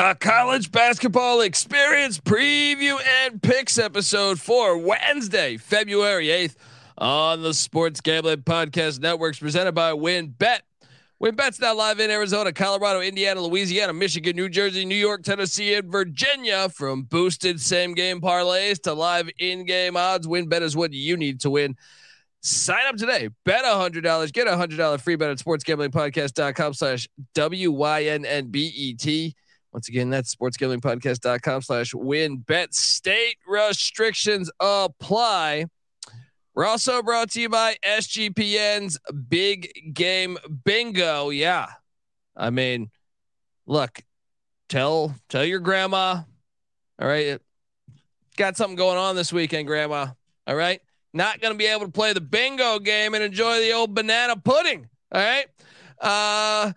The college basketball experience preview and picks episode for Wednesday, February 8th on the Sports Gambling Podcast Networks presented by WynnBET. WynnBET's now live in Arizona, Colorado, Indiana, Louisiana, Michigan, New Jersey, New York, Tennessee, and Virginia. From boosted same game parlays to live in game odds, WynnBET is what you need to win. Sign up today. Bet $100. Get a $100 free bet at sportsgamblingpodcast.com slash W-Y-N-N-B-E-T. Once again, that's sportsgamblingpodcast.com slash WynnBET. State restrictions apply. We're also brought to you by SGPN's Big Game Bingo. Yeah. I mean, look, tell tell your grandma. All right. Got something going on this weekend, grandma. All right. Not gonna be able to play the bingo game and enjoy the old banana pudding. All right. Uh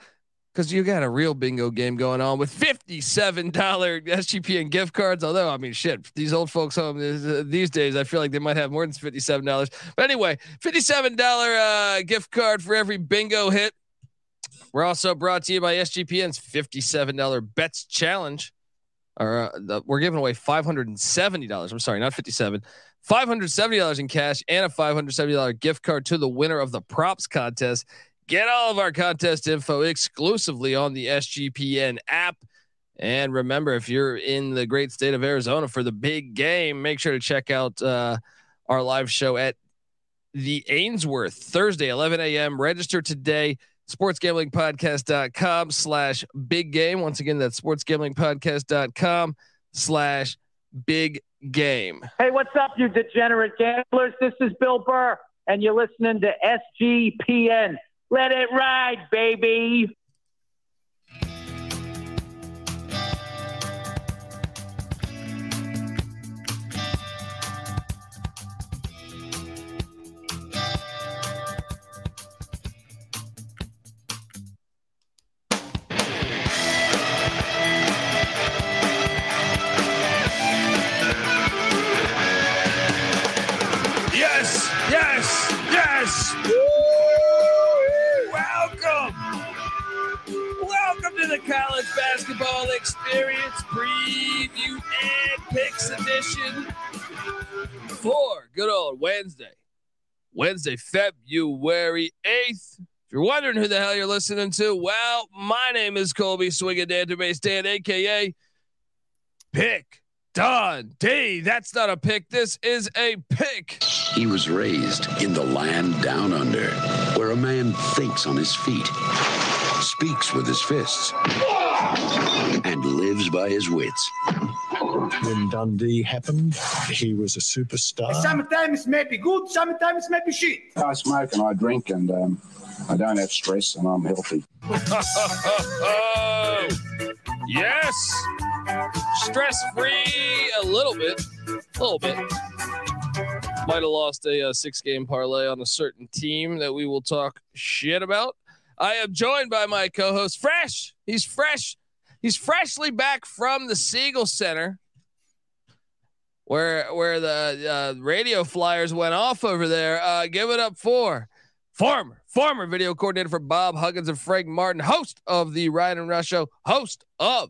because you got a real bingo game going on with $57 SGPN gift cards. Although, I mean, shit, these old folks home uh, these days, I feel like they might have more than $57. But anyway, $57 uh, gift card for every bingo hit. We're also brought to you by SGPN's $57 bets challenge. Or uh, we're giving away $570. I'm sorry, not 57. $570 in cash and a $570 gift card to the winner of the props contest. Get all of our contest info exclusively on the SGPN app. And remember, if you're in the great state of Arizona for the big game, make sure to check out uh, our live show at the Ainsworth Thursday, 11 a.m. Register today. SportsGamblingPodcast.com slash big game. Once again, that's SportsGamblingPodcast.com slash big game. Hey, what's up, you degenerate gamblers? This is Bill Burr, and you're listening to SGPN. Let it ride, baby. Welcome. To the college basketball experience preview and picks edition for good old Wednesday. Wednesday, February 8th. If you're wondering who the hell you're listening to, well, my name is Colby Swinging Database Dan, aka Pick Dundee. That's not a pick. This is a pick. He was raised in the land down under, where a man thinks on his feet, speaks with his fists, and lives by his wits. When Dundee happened, he was a superstar. Sometimes may be good, sometimes may be shit. I smoke and I drink and um, I don't have stress and I'm healthy. yes. Stress free a little bit. A little bit. Might have lost a, uh six game parlay on a certain team that we will talk shit about. I am joined by my co host, Fresh. He's fresh. He's freshly back from the Siegel Center where where the uh, radio flyers went off over there. Uh, give it up for former former video coordinator for Bob Huggins and Frank Martin, host of the Ryan and Rush Show, host of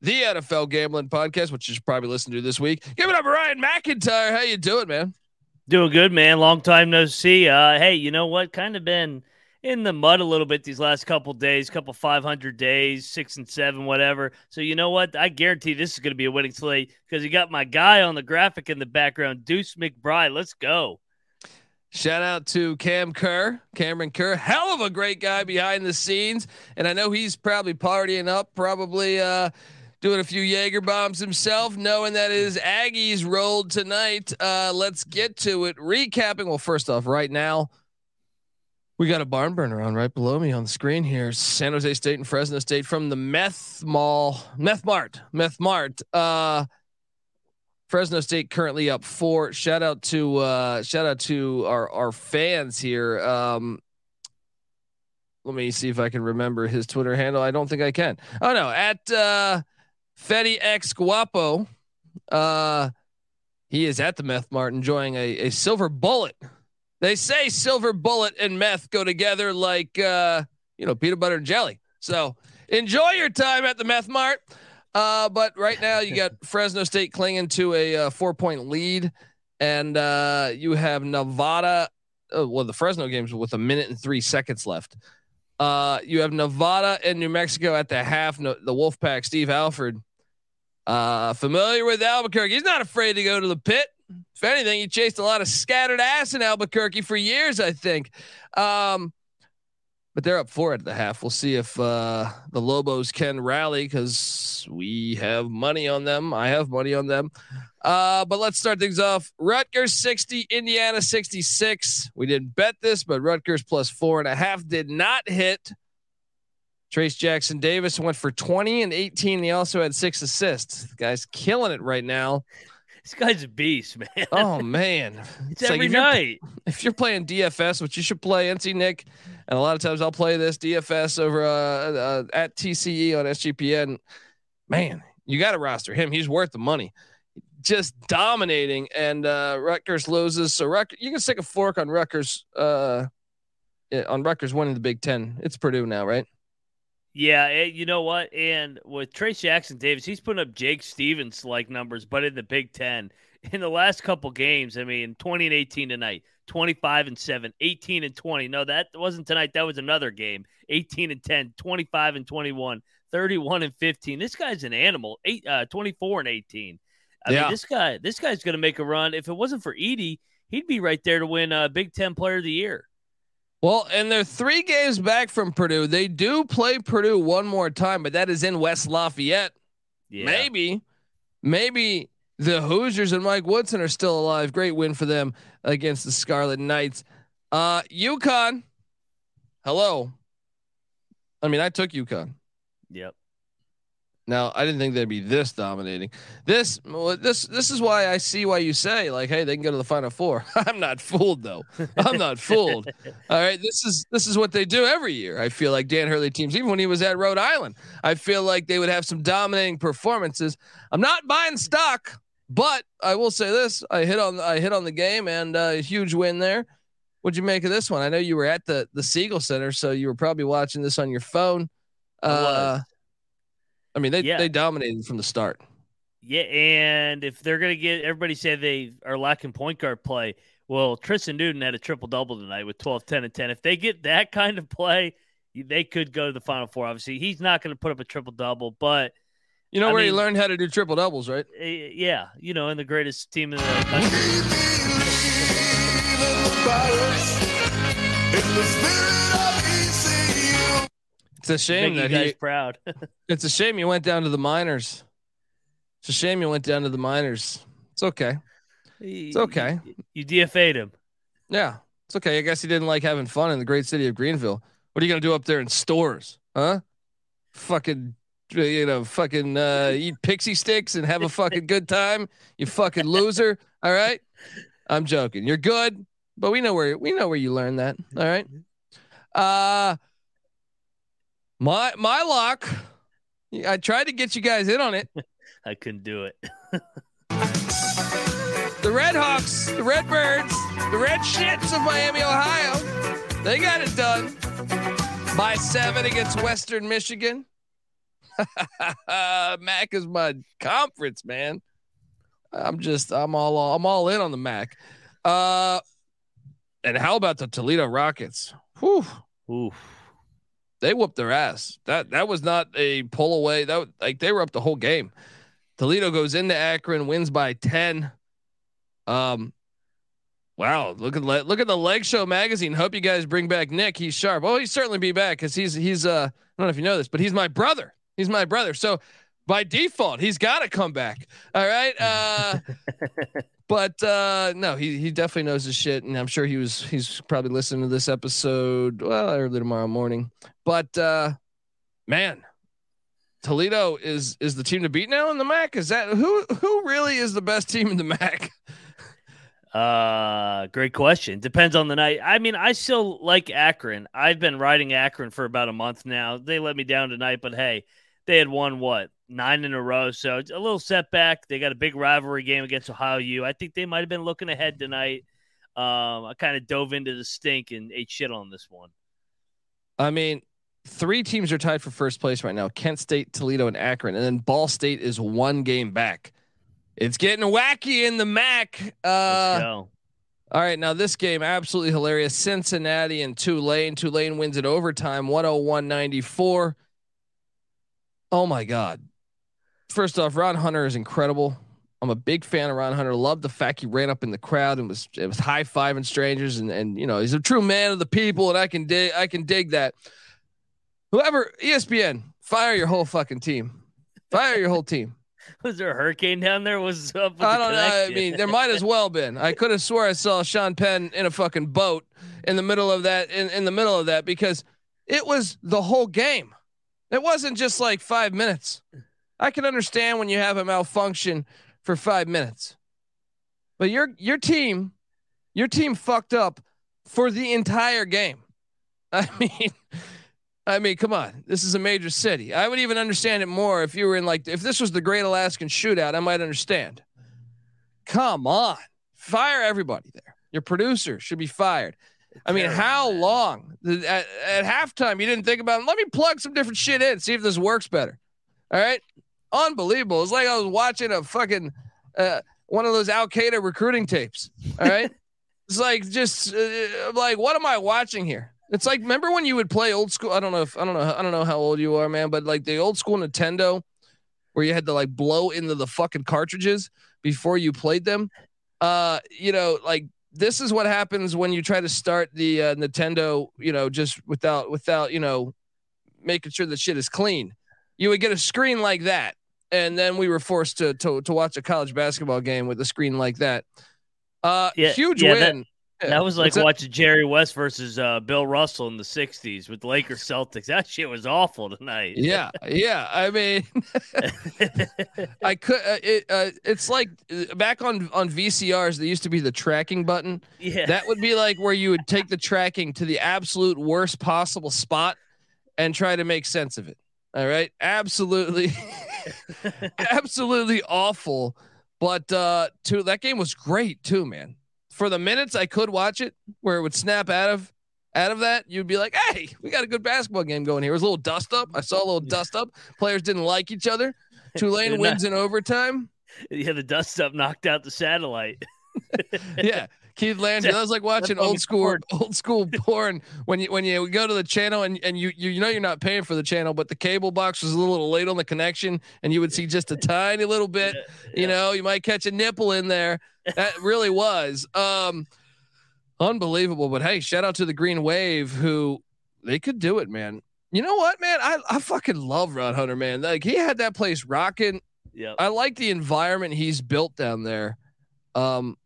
the NFL Gambling Podcast, which you should probably listen to this week. Give it up, Ryan McIntyre. How you doing, man? Doing good, man. Long time no see. Uh, hey, you know what? Kind of been in the mud a little bit these last couple days, couple 500 days, six and seven, whatever. So you know what? I guarantee this is going to be a winning slate because you got my guy on the graphic in the background, Deuce McBride. Let's go. Shout out to Cam Kerr, Cameron Kerr, hell of a great guy behind the scenes, and I know he's probably partying up, probably uh, doing a few Jaeger bombs himself, knowing that his Aggies rolled tonight. Uh, let's get to it. Recapping. Well, first off, right now we got a barn burner on right below me on the screen here. San Jose State and Fresno State from the Meth Mall, Meth Mart, Meth Mart. Uh, Fresno State currently up four. Shout out to uh, shout out to our our fans here. Um, let me see if I can remember his Twitter handle. I don't think I can. Oh no, at uh, Fetty X Guapo. Uh, he is at the Meth Mart enjoying a, a silver bullet. They say silver bullet and meth go together like uh, you know peanut butter and jelly. So enjoy your time at the Meth Mart. Uh, but right now you got Fresno State clinging to a uh, four point lead, and uh, you have Nevada. Uh, well, the Fresno games with a minute and three seconds left. Uh, you have Nevada and New Mexico at the half. No, the Wolfpack, Steve Alford, uh, familiar with Albuquerque. He's not afraid to go to the pit. If anything, he chased a lot of scattered ass in Albuquerque for years, I think. Um, but they're up four at the half. We'll see if uh, the Lobos can rally because we have money on them. I have money on them. Uh, but let's start things off. Rutgers 60, Indiana 66. We didn't bet this, but Rutgers plus four and a half did not hit. Trayce Jackson Davis went for 20 and 18. He also had six assists. The guy's killing it right now. This guy's a beast, man. Oh man, it's, it's every like if night. You're, if you're playing DFS, which you should play, NC Nick, and a lot of times I'll play this DFS over uh, uh, at TCE on SGPN. Man, you got to roster him. He's worth the money. Just dominating, and uh, Rutgers loses. So you can stick a fork on Rutgers. Uh, on Rutgers winning the Big Ten. It's Purdue now, right? Yeah, eh, you know what? And with Trayce Jackson Davis, he's putting up Jake Stevens like numbers, but in the Big Ten. In the last couple games, I mean, 20 and 18 tonight, 25 and 7, 18 and 20. No, that wasn't tonight. That was another game. 18 and 10, 25 and 21, 31 and 15. This guy's an animal. Eight, uh, 24 and 18. I yeah. mean, this guy, this guy's going to make a run. If it wasn't for Edey, he'd be right there to win a uh, Big Ten Player of the Year. Well, and they're three games back from Purdue. They do play Purdue one more time, but that is in West Lafayette. Yeah. Maybe, maybe the Hoosiers and Mike Woodson are still alive. Great win for them against the Scarlet Knights. Uh, UConn. Hello. I mean, I took UConn. Yep. Now, I didn't think they'd be this dominating. This, this, this is why I see why you say like, hey, they can go to the final four. I'm not fooled though. I'm not fooled. All right, this is this is what they do every year. I feel like Dan Hurley teams, even when he was at Rhode Island, I feel like they would have some dominating performances. I'm not buying stock, but I will say this: I hit on I hit on the game and uh, a huge win there. What'd you make of this one? I know you were at the the Siegel Center, so you were probably watching this on your phone. Uh, I mean, they yeah. they dominated from the start. Yeah, and if they're gonna get everybody say they are lacking point guard play, well, Tristen Newton had a triple double tonight with 12, 10, and 10. If they get that kind of play, they could go to the final four. Obviously, he's not going to put up a triple double, but you know I where mean, he learned how to do triple doubles, right? Eh, yeah, you know, in the greatest team in the country. It's a shame that he's proud. it's a shame you went down to the minors. It's a shame you went down to the minors. It's okay. It's okay. You, you DFA'd him. Yeah, it's okay. I guess he didn't like having fun in the great city of Greenville. What are you gonna do up there in stores, huh? Fucking, you know, fucking uh, eat pixie sticks and have a fucking good time. You fucking loser. All right. I'm joking. You're good, but we know where we know where you learned that. All right. Uh my my lock. I tried to get you guys in on it. I couldn't do it. the Red Hawks, the Redbirds, the Red Shits of Miami, Ohio. They got it done by seven against Western Michigan. Mac is my conference, man. I'm just I'm all I'm all in on the Mac. Uh and how about the Toledo Rockets? Whew. Oof they whooped their ass. That that was not a pull away. That like they were up the whole game. Toledo goes into Akron, wins by ten. Um, wow! Look at look at the Leg Show magazine. Hope you guys bring back Nick. He's sharp. Oh, he's certainly be back because he's he's uh I don't know if you know this, but he's my brother. He's my brother. So by default, he's got to come back. All right. Uh, but uh, no, he he definitely knows his shit, and I'm sure he was he's probably listening to this episode well early tomorrow morning. But uh, man, Toledo is is the team to beat now in the MAC. Is that who who really is the best team in the MAC? Uh, great question. Depends on the night. I mean, I still like Akron. I've been riding Akron for about a month now. They let me down tonight, but hey, they had won what nine in a row, so a little setback. They got a big rivalry game against Ohio U. I think they might have been looking ahead tonight. Um, I kind of dove into the stink and ate shit on this one. I mean, three teams are tied for first place right now: Kent State, Toledo, and Akron, and then Ball State is one game back. It's getting wacky in the MAC. Uh, all right, now this game absolutely hilarious. Cincinnati and Tulane. Tulane wins in overtime, 101-94. Oh my god. First off, Ron Hunter is incredible. I'm a big fan of Ron Hunter. Love the fact he ran up in the crowd and was it was high fiving strangers and and you know he's a true man of the people and I can dig I can dig that. Whoever ESPN fire your whole fucking team, fire your whole team. Was there a hurricane down there? Was up? I don't know. I mean, there might as well been. I could have swore I saw Sean Penn in a fucking boat in the middle of that. In, in the middle of that because it was the whole game. It wasn't just like five minutes. I can understand when you have a malfunction for five minutes, but your your team, your team fucked up for the entire game. I mean. I mean, come on. This is a major city. I would even understand it more if you were in like if this was the Great Alaskan Shootout. I might understand. Come on, fire everybody there. Your producer should be fired. I mean, how long at, at halftime you didn't think about? Let me plug some different shit in, see if this works better. All right, unbelievable. It's like I was watching a fucking uh, one of those Al Qaeda recruiting tapes. All right, it's like just uh, like what am I watching here? It's like remember when you would play old school? I don't know if I don't know I don't know how old you are, man, but like the old school Nintendo where you had to like blow into the fucking cartridges before you played them. Uh, you know, like this is what happens when you try to start the uh, Nintendo, you know, just without without, you know, making sure the shit is clean. You would get a screen like that. And then we were forced to to to watch a college basketball game with a screen like that. Uh Yeah, huge yeah, win. That was like that? watching Jerry West versus uh, Bill Russell in the '60s with Lakers Celtics. That shit was awful tonight. Yeah, yeah. I mean, I could. Uh, it, uh, it's like uh, back on on VCRs. There used to be the tracking button. yeah. That would be like where you would take the tracking to the absolute worst possible spot and try to make sense of it. All right, absolutely, absolutely awful. But uh, to that game was great too, man. For the minutes I could watch it, where it would snap out of out of that, you'd be like, "Hey, we got a good basketball game going here." It was a little dust up. I saw a little dust up. Players didn't like each other. Tulane They're wins in overtime. yeah, the dust up knocked out the satellite. yeah. Keith Landry. That was like watching old school porn. old school porn when you when you go to the channel and, and you you know you're not paying for the channel, but the cable box was a little late on the connection and you would see just a tiny little bit. You know, you might catch a nipple in there. That really was. Um unbelievable. But hey, shout out to the Green Wave who they could do it, man. You know what, man? I, I fucking love Rod Hunter, man. Like he had that place rocking. Yeah. I like the environment he's built down there. Um,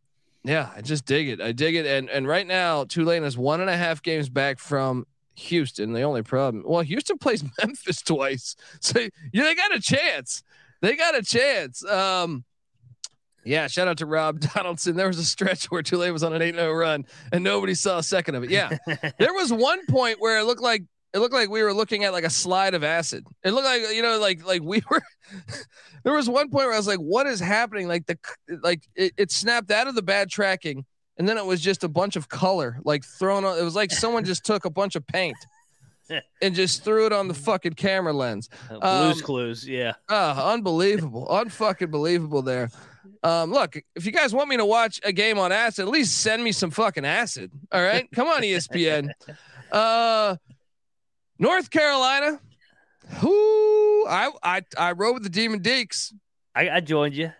yeah, I just dig it. I dig it. And and right now, Tulane is one and a half games back from Houston. The only problem, well, Houston plays Memphis twice, so yeah, they got a chance. They got a chance. Um, yeah, shout out to Rob Donaldson. There was a stretch where Tulane was on an 8-0 run and nobody saw a second of it. Yeah. there was one point where it looked like it looked like we were looking at like a slide of acid. It looked like you know, like like we were. there was one point where I was like, "What is happening?" Like the like it, it snapped out of the bad tracking, and then it was just a bunch of color like thrown on. It was like someone just took a bunch of paint and just threw it on the fucking camera lens. Uh, Blues Um, Clues. Yeah. Ah, unbelievable, unfucking believable. There. Um, look, if you guys want me to watch a game on acid, at least send me some fucking acid. All right, come on, ESPN. Uh, North Carolina. Who I I I rode with the Demon Deacs. I, I joined you.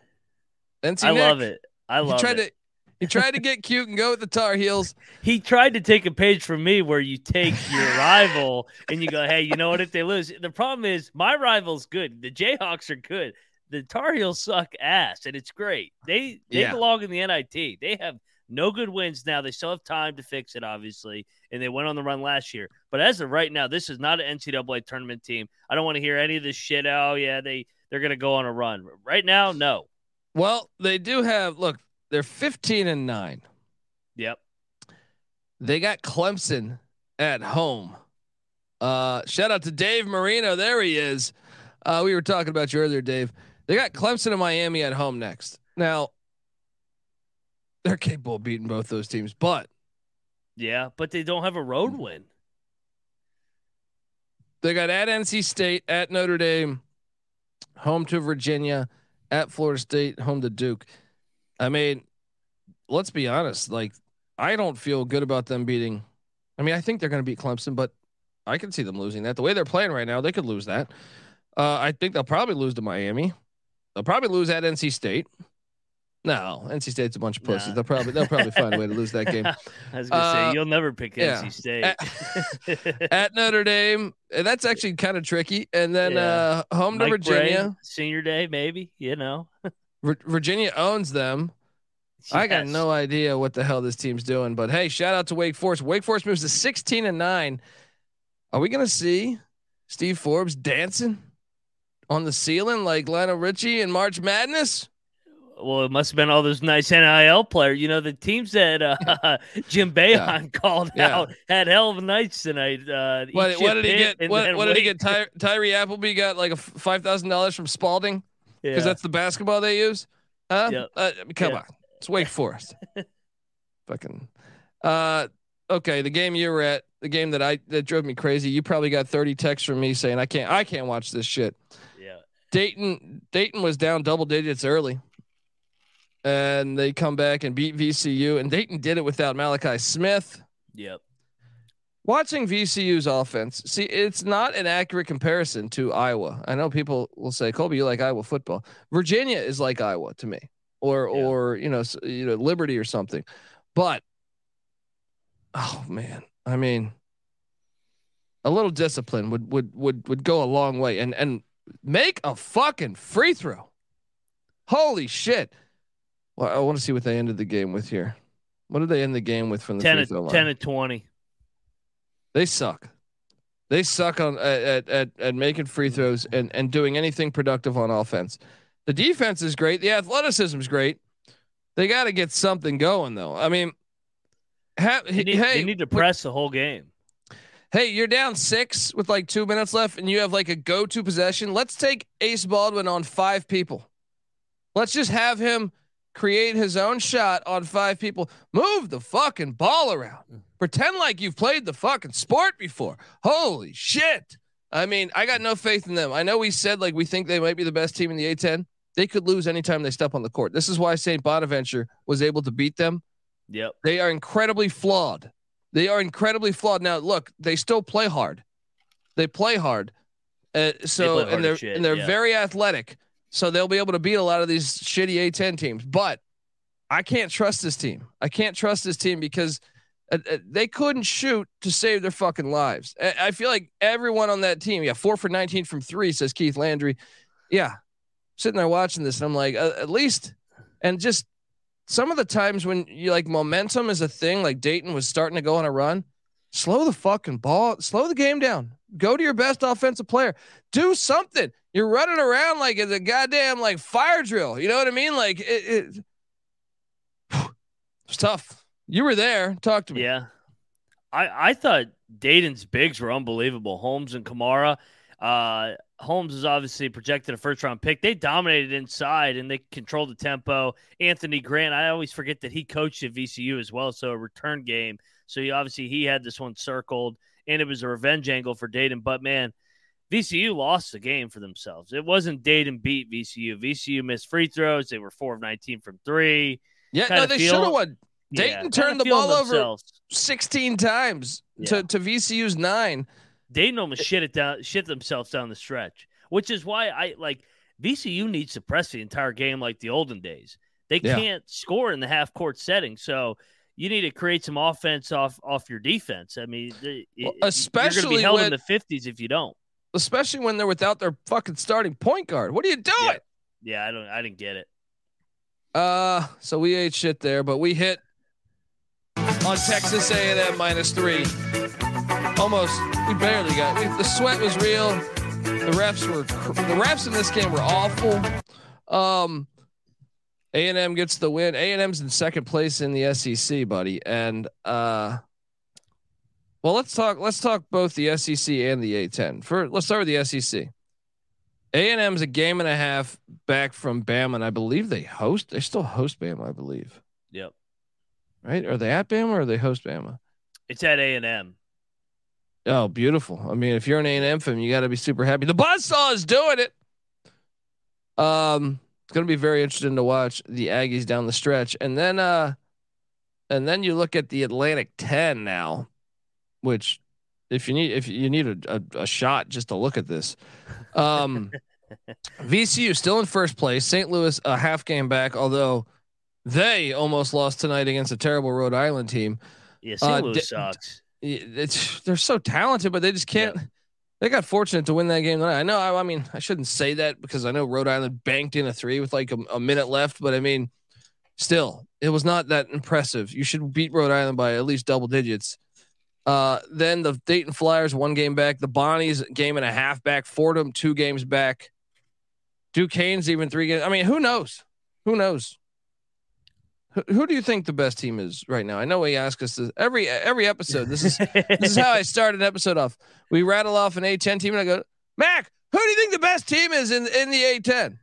NC I Nick, love it. I He love tried it. to he tried to get cute and go with the Tar Heels. he tried to take a page from me where you take your rival and you go, hey, you know what? If they lose, the problem is my rival's good. The Jayhawks are good. The Tar Heels suck ass, and it's great. They they Yeah. belong in the NIT. They have no good wins now. They still have time to fix it, obviously, and they went on the run last year. But as of right now, this is not an NCAA tournament team. I don't want to hear any of this shit. Oh yeah, they they're gonna go on a run right now. No. Well, they do have look, they're 15 and 9. Yep. They got Clemson at home. Uh, shout out to Dave Marino. There he is. Uh, we were talking about you earlier, Dave. They got Clemson and Miami at home next. Now, they're capable of beating both those teams, but Yeah, but they don't have a road win. They got at NC State, at Notre Dame, home to Virginia, at Florida State, home to Duke. I mean, let's be honest. Like, I don't feel good about them beating. I mean, I think they're going to beat Clemson, but I can see them losing that. The way they're playing right now, they could lose that. Uh, I think they'll probably lose to Miami. They'll probably lose at NC State. No, NC State's a bunch of pussies. Nah. They'll probably they'll probably find a way to lose that game. I was gonna Uh, say you'll never pick yeah. NC State. At Notre Dame, and that's actually kind of tricky. And then Yeah. uh, home to Mike Brey, Virginia. senior day, maybe. You know. Vir- Virginia owns them. I got no idea what the hell this team's doing, but hey, shout out to Wake Forest. Wake Forest moves to 16 and 9. Are we going to see Steve Forbes dancing on the ceiling like Lionel Richie in March Madness? Well, it must have been all those nice NIL players. You know, the teams that uh, Jim Boeheim called Yeah. out had hell of nights tonight. Uh, What, what did he get? What, what did he get? Ty, Tyree Appleby got like a five thousand dollars from Spalding because Yeah. that's the basketball they use. Huh? Yep. Uh, come Yeah. on, it's Wake Forest. Fucking. Uh, okay, the game you were at, the game that I that drove me crazy. You probably got thirty texts from me saying I can't, I can't watch this shit. Dayton, Dayton was down double digits early, and they come back and beat VCU. And Dayton did it without Malachi Smith. Yep. Watching VCU's offense, see, it's not an accurate comparison to Iowa. I know people will say, "Colby, you like Iowa football." Virginia is like Iowa to me, or Yeah. or you know, you know, Liberty or something. But oh man, I mean, a little discipline would would would would go a long way, and and make a fucking free throw. Holy shit! Well, I want to see what they ended the game with here. What did they end the game with from the 10 free throw line? 10 and 20. They suck. They suck on uh, at, at at making free throws and and doing anything productive on offense. The defense is great. The athleticism is great. They got to get something going though. I mean, ha- They need, hey, they need to press the whole game. Hey, you're down six with like two minutes left, and you have like a go-to possession. Let's take Ace Baldwin on five people. Let's just have him create his own shot on five people. Move the fucking ball around. Mm. Pretend like you've played the fucking sport before. Holy shit. I mean, I got no faith in them. I know we said like we think they might be the best team in the A10. They could lose anytime they step on the court. This is why St. Bonaventure was able to beat them. Yep. They are incredibly flawed. They are incredibly flawed. Now, look, they still play hard. They play hard. Uh, so play hard and they're shit, and they're yeah. very athletic. So they'll be able to beat a lot of these shitty A10 teams. But I can't trust this team. I can't trust this team because uh, uh, they couldn't shoot to save their fucking lives. I, I feel like everyone on that team, yeah, four for 19 from three, says Keith Landry. Yeah, sitting there watching this, and I'm like, uh, at least, and just some of the times when you like momentum is a thing, like Dayton was starting to go on a run, slow the fucking ball, slow the game down. Go to your best offensive player. Do something. You're running around like it's a goddamn like fire drill. You know what I mean? Like it, it it's tough. You were there. Talk to me. Yeah. I, I thought Dayton's bigs were unbelievable. Holmes and Camara. Uh, Holmes is obviously projected a first round pick. They dominated inside and they controlled the tempo. Anthony Grant, I always forget that he coached at VCU as well. So a return game. So he obviously he had this one circled and it was a revenge angle for Dayton. But man, VCU lost the game for themselves. It wasn't Dayton beat VCU. VCU missed free throws. They were four of 19 from three. Yeah, Kinda no, they should have won Dayton kinda turned the ball over. 16 times Yeah. to, to VCU's nine. Dayton almost shit it down, shit themselves down the stretch, which is why I like VCU needs to press the entire game like the olden days. They Yeah. can't score in the half court setting, so you need to create some offense off off your defense. I mean, Well, it- you're especially be held when- in the fifties if you don't. especially when they're without their fucking starting point guard. What are you doing? Yeah. Yeah, I don't, I didn't get it. Uh, so we ate shit there, but we hit on Texas A&M minus three. Almost, we barely got. We, the sweat was real. The refs were. The refs in this game were awful. Um, A&M gets the win. A&M's in second place in the SEC, buddy, and uh. Well, let's talk. Let's talk both the SEC and the A10. For let's start with the SEC. A and M's a game and a half back from Bama, and I believe they host. They still host Bama, I believe. Yep, Right? Are they at Bama or are they host Bama? it's at A and M. Oh, beautiful. I mean, if you're an A&M fan, you got to be super happy. The Buzzsaw is doing it. Um, it's going to be very interesting to watch the Aggies down the stretch. And then, uh, and then you look at the Atlantic 10 now, which if you need, if you need a, a, a shot just to look at this, um, VCU still in first place. St. Louis a half game back, although they almost lost tonight against a terrible Rhode Island team. Yeah, St. Uh, Louis d- sucks. It's they're so talented, but they just can't. They got fortunate to win that game tonight. I know. I, I mean, I shouldn't say that because I know Rhode Island banked in a three with like a, a minute left, but I mean, still, it was not that impressive. You should beat Rhode Island by at least double digits. Uh, then the Dayton Flyers one game back, the Bonnies game and a half back, Fordham two games back, Duquesne's even three games. I mean, who knows? Who knows? Who, do you think the best team is right now? I know we ask us this every every episode. This is this is how I start an episode off. We rattle off an A10 team, and I go, Mac, who do you think the best team is in in the A10?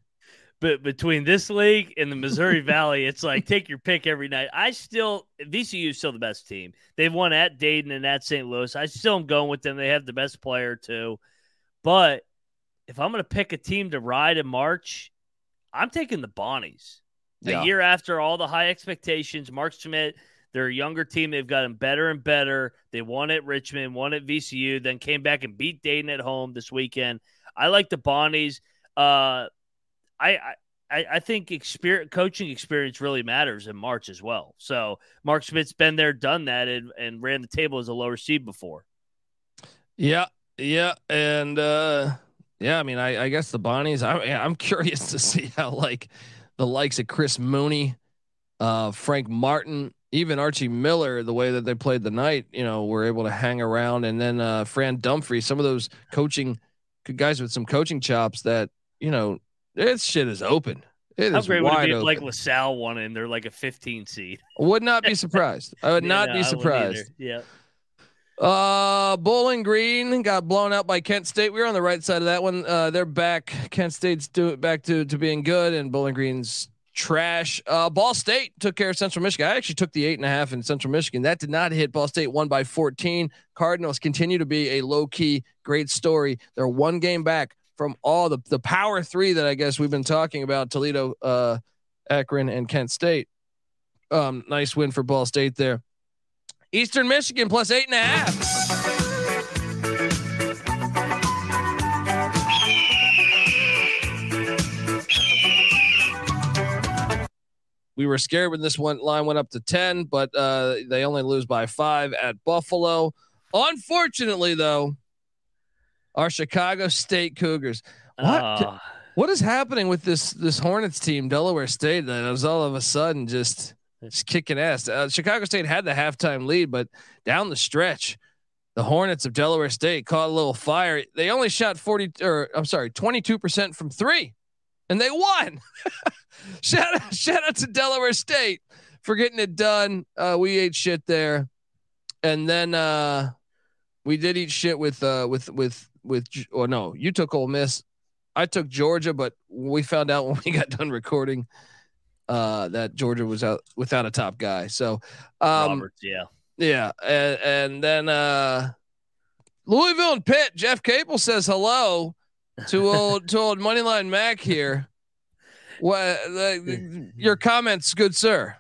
but between this league and the Missouri Valley, it's like take your pick every night. I still VCU is still the best team. They've won at Dayton and at St. Louis. I still am going with them. They have the best player too. But if I'm going to pick a team to ride in March, I'm taking the Bonnies. Yeah. A year after all the high expectations, Mark Schmidt, they're younger team. They've gotten better and better. They won at Richmond, won at VCU, then came back and beat Dayton at home this weekend. I like the Bonnies. Uh, I, I I think experience, coaching experience really matters in March as well. So Mark Schmidt's been there, done that, and, and ran the table as a lower seed before. Yeah, yeah, and uh yeah, I mean, I, I guess the Bonnies. I, I'm curious to see how like the likes of Chris Mooney, uh, Frank Martin, even Archie Miller, the way that they played the night, you know, were able to hang around, and then uh, Fran Dunphy, some of those coaching guys with some coaching chops that you know, this shit is open. It How is great would it be if like LaSalle won and they're like a 15 seed? would not be surprised. I would Yeah, not no, be surprised. Yeah. Uh, Bowling Green got blown out by Kent State. We were on the right side of that one. Uh, they're back. Kent State's do back to to being good, and Bowling Green's trash. Uh, Ball State took care of Central Michigan. I actually took the eight and a half in Central Michigan. That did not hit. Ball State won by 14. Cardinals continue to be a low key great story. They're one game back from all the the power three that I guess we've been talking about. Toledo, uh, Akron, and Kent State. Um, nice win for Ball State there. Eastern Michigan plus eight and a half. We were scared when this one line went up to 10, but uh, they only lose by five at Buffalo. Unfortunately, though, our Chicago State Cougars. What? Oh, What is happening with this this Hornets team, Delaware State, that is all of a sudden just just kicking ass? Uh, Chicago State had the halftime lead, but down the stretch, the Hornets of Delaware State caught a little fire. They only shot forty, or I'm sorry, twenty two percent from three, and they won. shout out, shout out to Delaware State for getting it done. Uh, we ate shit there, and then uh, we did eat shit with uh, with with with. Or no, you took Ole Miss. I took Georgia, but we found out when we got done recording uh, that Georgia was out without a top guy. So, um, Roberts, yeah. yeah, and, and then uh, Louisville and Pitt. Jeff Capel says hello to old to old Moneyline Mac here. What your comments, good sir?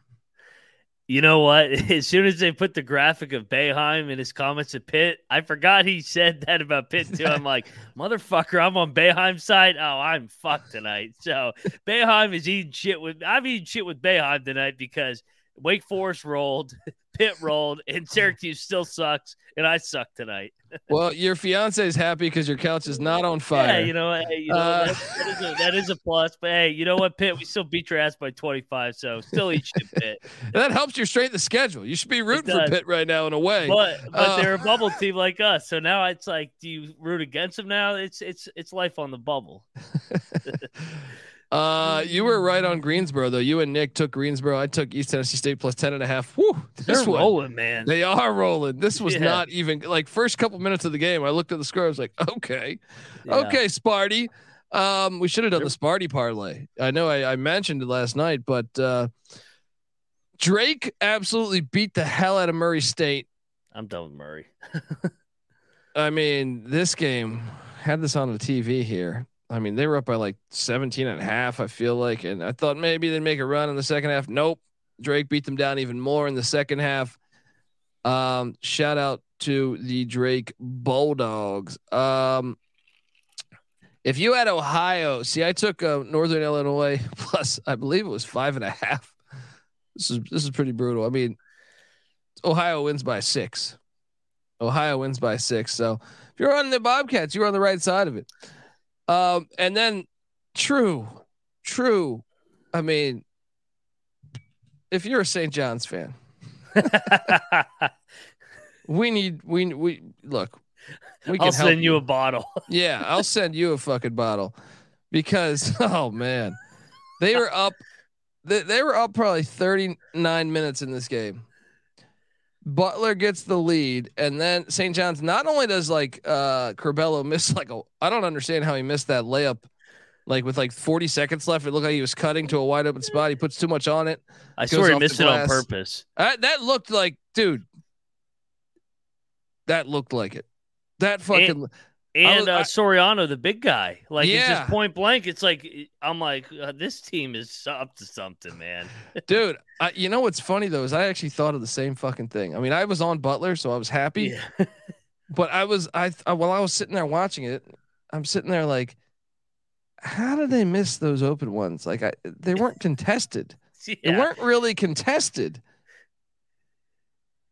You know what? As soon as they put the graphic of Boeheim in his comments at Pitt, I forgot he said that about Pitt too. I'm like, motherfucker, I'm on Boeheim's side. Oh, I'm fucked tonight. So Boeheim is eating shit with I'm eating shit with Boeheim tonight because Wake Forest rolled, Pitt rolled, and Syracuse still sucks, and I suck tonight. Well, your fiance is happy because your couch is not on fire. Yeah, you know, hey, you know Uh, that, that, is a, that is a plus. But hey, you know what, Pitt? We still beat your ass by 25, so still eat shit, Pitt. that helps you straighten the schedule. You should be rooting for. Pitt right now in a way. But but Uh, they're a bubble team like us, so now it's like, do you root against them now? It's it's it's life on the bubble. Uh, you were right on Greensboro though. You and Nick took Greensboro. I took East Tennessee State plus 10 and a half. Whew, They're one, rolling, man. they are rolling. This was Yeah. not even like first couple minutes of the game. I looked at the score. I was like, okay, Yeah. okay, Sparty. Um, we should have done the Sparty parlay. I know I, I mentioned it last night, but uh, Drake absolutely beat the hell out of Murray State. I'm done with Murray. I mean, this game had this on the TV here. I mean, they were up by like 17 and a half, I feel like. And I thought maybe they'd make a run in the second half. Nope. Drake beat them down even more in the second half. Um, shout out to the Drake Bulldogs. Um, if you had Ohio, see, I took uh, Northern Illinois plus, I believe it was five and a half. This is this is pretty brutal. I mean, Ohio wins by six. Ohio wins by six. So if you're on the Bobcats, you're on the right side of it. Um, and then true, true. I mean, if you're a St. John's fan, we need we we look. We can I'll send you a bottle. yeah, I'll send you a fucking bottle because oh man, they were up. They, they were up probably 39 minutes in this game. Butler gets the lead, and then St. John's not only does like uh Curbelo miss like a I don't understand how he missed that layup like with like 40 seconds left. It looked like he was cutting to a wide open spot. He puts too much on it. I swear he missed it on purpose. Uh, that looked like, dude. That looked like it. That fucking and, and uh, Soriano, the big guy, like yeah. it's just point blank. It's like I'm like uh, this team is up to something, man. Dude, I, you know what's funny though is I actually thought of the same fucking thing. I mean, I was on Butler, so I was happy. Yeah. but I was I, I while I was sitting there watching it, I'm sitting there like, how did they miss those open ones? Like I, they weren't contested. yeah. They weren't really contested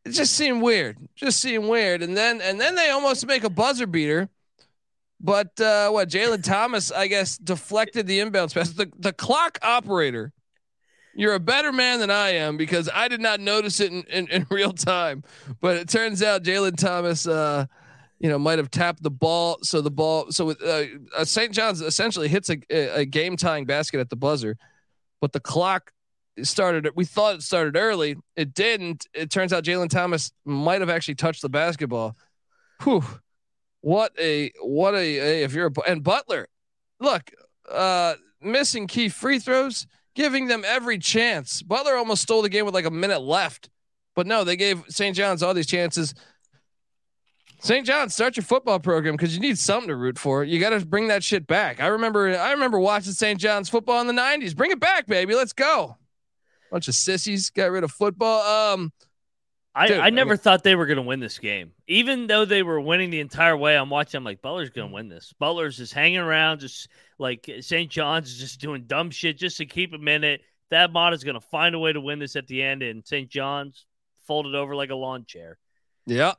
it just seemed weird. Just seemed weird. And then and then they almost make a buzzer beater. But uh, what Jalen Thomas, I guess, deflected the inbounds pass. The the clock operator. You're a better man than I am because I did not notice it in, in, in real time. But it turns out Jalen Thomas, uh, you know, might have tapped the ball. So the ball, so with, uh, uh St. John's essentially hits a, a game tying basket at the buzzer, but the clock started we thought it started early it didn't it turns out jalen thomas might have actually touched the basketball Whew. What a what a, a if you're a and butler look uh missing key free throws giving them every chance butler almost stole the game with like a minute left but no they gave st john's all these chances St. John, start your football program because you need something to root for. You got to bring that shit back. I remember, I remember watching St. John's football in the '90s. Bring it back, baby. Let's go bunch of sissies got rid of football. Um, I, dude, I never I mean, thought they were going to win this game. Even though they were winning the entire way, I'm watching. I'm like, Butler's going to win this. Butler's just hanging around, just like St. John's is just doing dumb shit just to keep a minute. That mod is going to find a way to win this at the end, and St. John's folded over like a lawn chair. Yeah,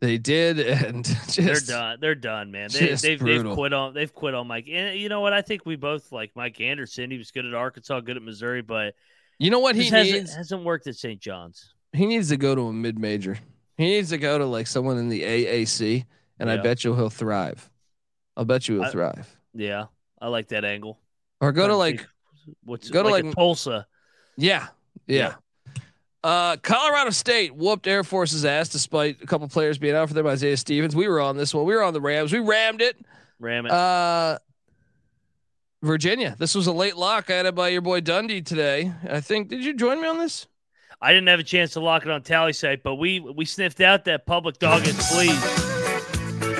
they did, and just, they're done. They're done, man. They, have they've, they've quit on. They've quit on Mike. And you know what? I think we both like Mike Anderson. He was good at Arkansas, good at Missouri, but you know what he hasn't? Hasn't worked at St. John's. He needs to go to a mid major. He needs to go to like someone in the AAC, and yeah. I bet you he'll thrive. I'll bet you he'll I, thrive. Yeah, I like that angle. Or go to like what's go to like, like Tulsa. Yeah, yeah. yeah. Uh, Colorado State whooped Air Force's ass despite a couple players being out for them. Isaiah Stevens. We were on this one. We were on the Rams. We rammed it. Ram it. Uh, Virginia. This was a late lock. I had it by your boy Dundee today. I think. Did you join me on this? I didn't have a chance to lock it on tally site, but we we sniffed out that public dog and please.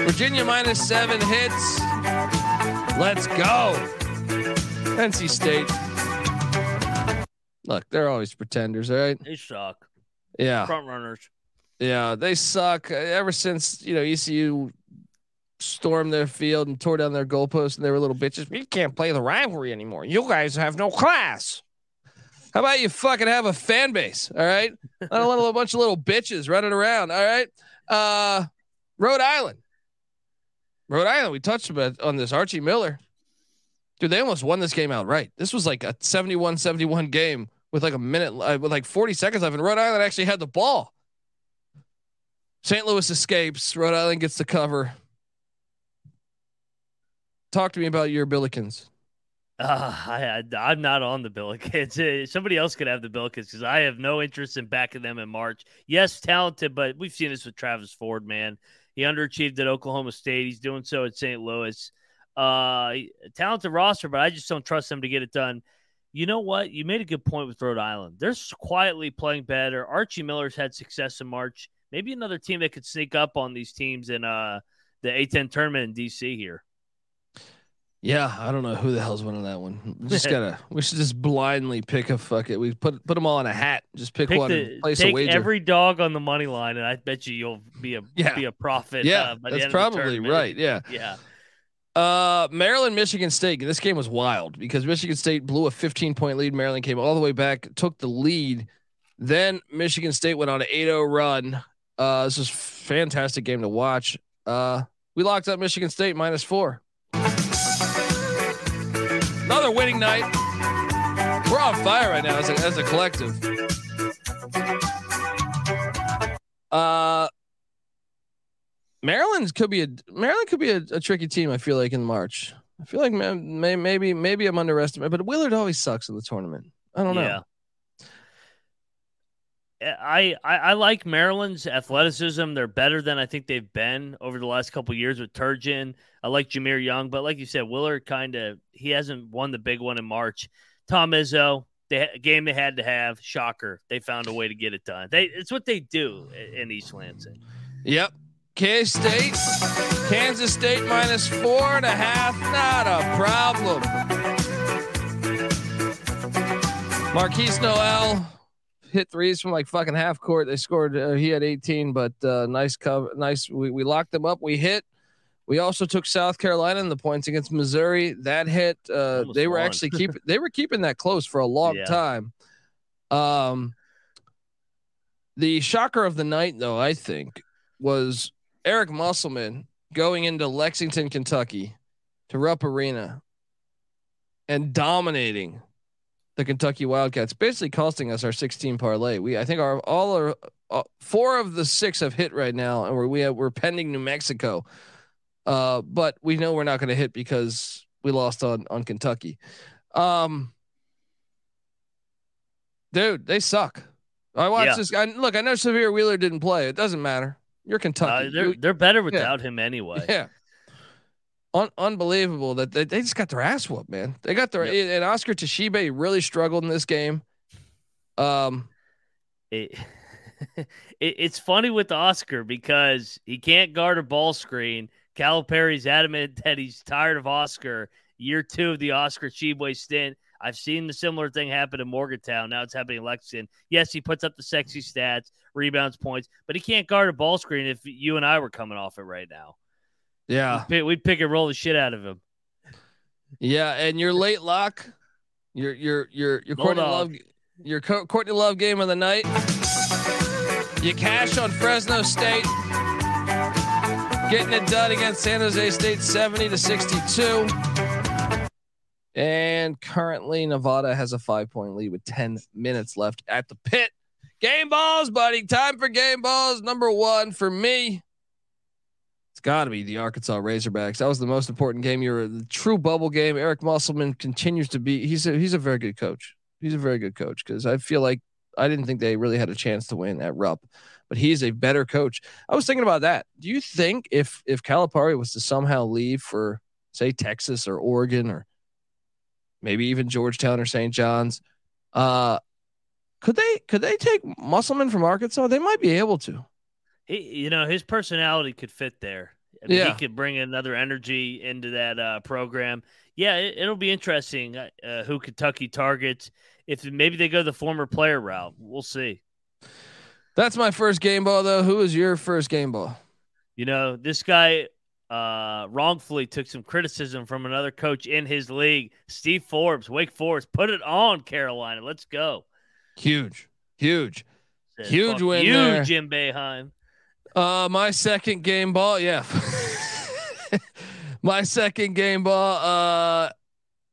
Virginia minus seven hits. Let's go. NC State. Look, they're always pretenders, right? They suck. Yeah. Front runners. Yeah, they suck. Ever since, you know, ECU stormed their field and tore down their goalposts and they were little bitches. We can't play the rivalry anymore. You guys have no class. How about you fucking have a fan base? All right. Not a little a bunch of little bitches running around. All right. Uh Rhode Island. Rhode Island, we touched about on this. Archie Miller. Dude, they almost won this game outright. This was like a 71-71 game with like a minute uh, with like 40 seconds left, and Rhode Island actually had the ball. St. Louis escapes. Rhode Island gets the cover talk to me about your Billikens. Uh, I, I'm not on the Billikens. Somebody else could have the Billikens because I have no interest in backing them in March. Yes, talented, but we've seen this with Travis Ford, man. He underachieved at Oklahoma State. He's doing so at St. Louis. Uh, talented roster, but I just don't trust them to get it done. You know what? You made a good point with Rhode Island. They're quietly playing better. Archie Miller's had success in March. maybe another team that could sneak up on these teams in uh the A10 tournament in DC here. Yeah, I don't know who the hell's winning that one. We just gotta. we should just blindly pick a fuck it. We put put them all in a hat. Just pick, Pick one. the, and place take a wager. every dog on the money line, and I bet you you'll be a Yeah. be a profit. yeah, uh, by the that's end of the probably right. Yeah. Yeah, Uh, Maryland, Michigan State. This game was wild because Michigan State blew a 15 point lead. Maryland came all the way back, took the lead. Then Michigan State went on an 8-0 run. Uh, this was fantastic game to watch. Uh, we locked up Michigan State minus four. Another winning night. We're on fire right now as a, as a collective. Uh, Maryland could be a Maryland could be a, a tricky team. I feel like in March. I feel like ma- may, maybe maybe I'm underestimating, but Willard always sucks in the tournament. I don't know. yeah. I, I I like Maryland's athleticism. They're better than I think they've been over the last couple years with Turgeon. I like Jahmir Young, but like you said, Willard kind of he hasn't won the big one in March. Tom Izzo, the game they had to have, shocker, they found a way to get it done. They it's what they do in East Lansing. Yep. K State, Kansas State minus four and a half. Not a problem. Markquis Nowell hit threes from like fucking half court. They scored. Uh, he had 18, but uh, nice cover. Nice. We, we locked them up. We hit. We also took South Carolina in the points against Missouri. That hit. Uh, they were won. actually keeping. They were keeping that close for a long Yeah. time. Um, the shocker of the night, though, I think, was Eric Musselman going into Lexington, Kentucky, to Rupp Arena, and dominating the Kentucky Wildcats, basically costing us our 16 parlay. We, I think, our all our uh, four of the six have hit right now, and we're we have, we're pending New Mexico. Uh, but we know we're not going to hit because we lost on on Kentucky. Um, dude, they suck. I watched Yeah. this guy. Look, I know Sahvir Wheeler didn't play. It doesn't matter. You're Uh, Kentucky. they're You- they're better without him anyway. yeah. Un- unbelievable that they, they just got their ass whooped, man. They got their and Oscar Tshiebwe really struggled in this game. Um, it, it it's funny with Oscar because he can't guard a ball screen. Calipari's adamant that he's tired of Oscar. Year two of the Oscar Tshiebwe stint. I've seen the similar thing happen in Morgantown. Now it's happening in Lexington. Yes, he puts up the sexy stats, rebounds, points, but he can't guard a ball screen if you and I were coming off it right now. Yeah, We'd pick, we'd pick and roll the shit out of him. yeah, and your late lock, your your your your Courtney. Love, your Co- Courtney Love game of the night. You cash on Fresno State, getting it done against San Jose State, seventy to sixty-two. And currently, Nevada has a five point lead with 10 minutes left at the pit. Game balls, buddy. Time for game balls. Number one for me. It's got to be the Arkansas Razorbacks. That was the most important game. You're the true bubble game. Eric Musselman continues to be. He's a he's a very good coach. He's a very good coach because I feel like I didn't think they really had a chance to win at Rupp, but he's a better coach. I was thinking about that. Do you think if if Calipari was to somehow leave for say Texas or Oregon or maybe even Georgetown or St. John's, uh, could they could they take Musselman from Arkansas? They might be able to. He, you know, his personality could fit there. I mean, Yeah. he could bring another energy into that uh, program. Yeah, it, it'll be interesting uh, uh, who Kentucky targets. If maybe they go the former player route, we'll see. That's my first game ball though. Who was your first game ball? You know, this guy uh, wrongfully took some criticism from another coach in his league, Steve Forbes, Wake Forest. Put it on, Carolina. Let's go. Huge, huge. Huge win you, there." Jim Boeheim. Uh, my second game ball, yeah. my second game ball. Uh,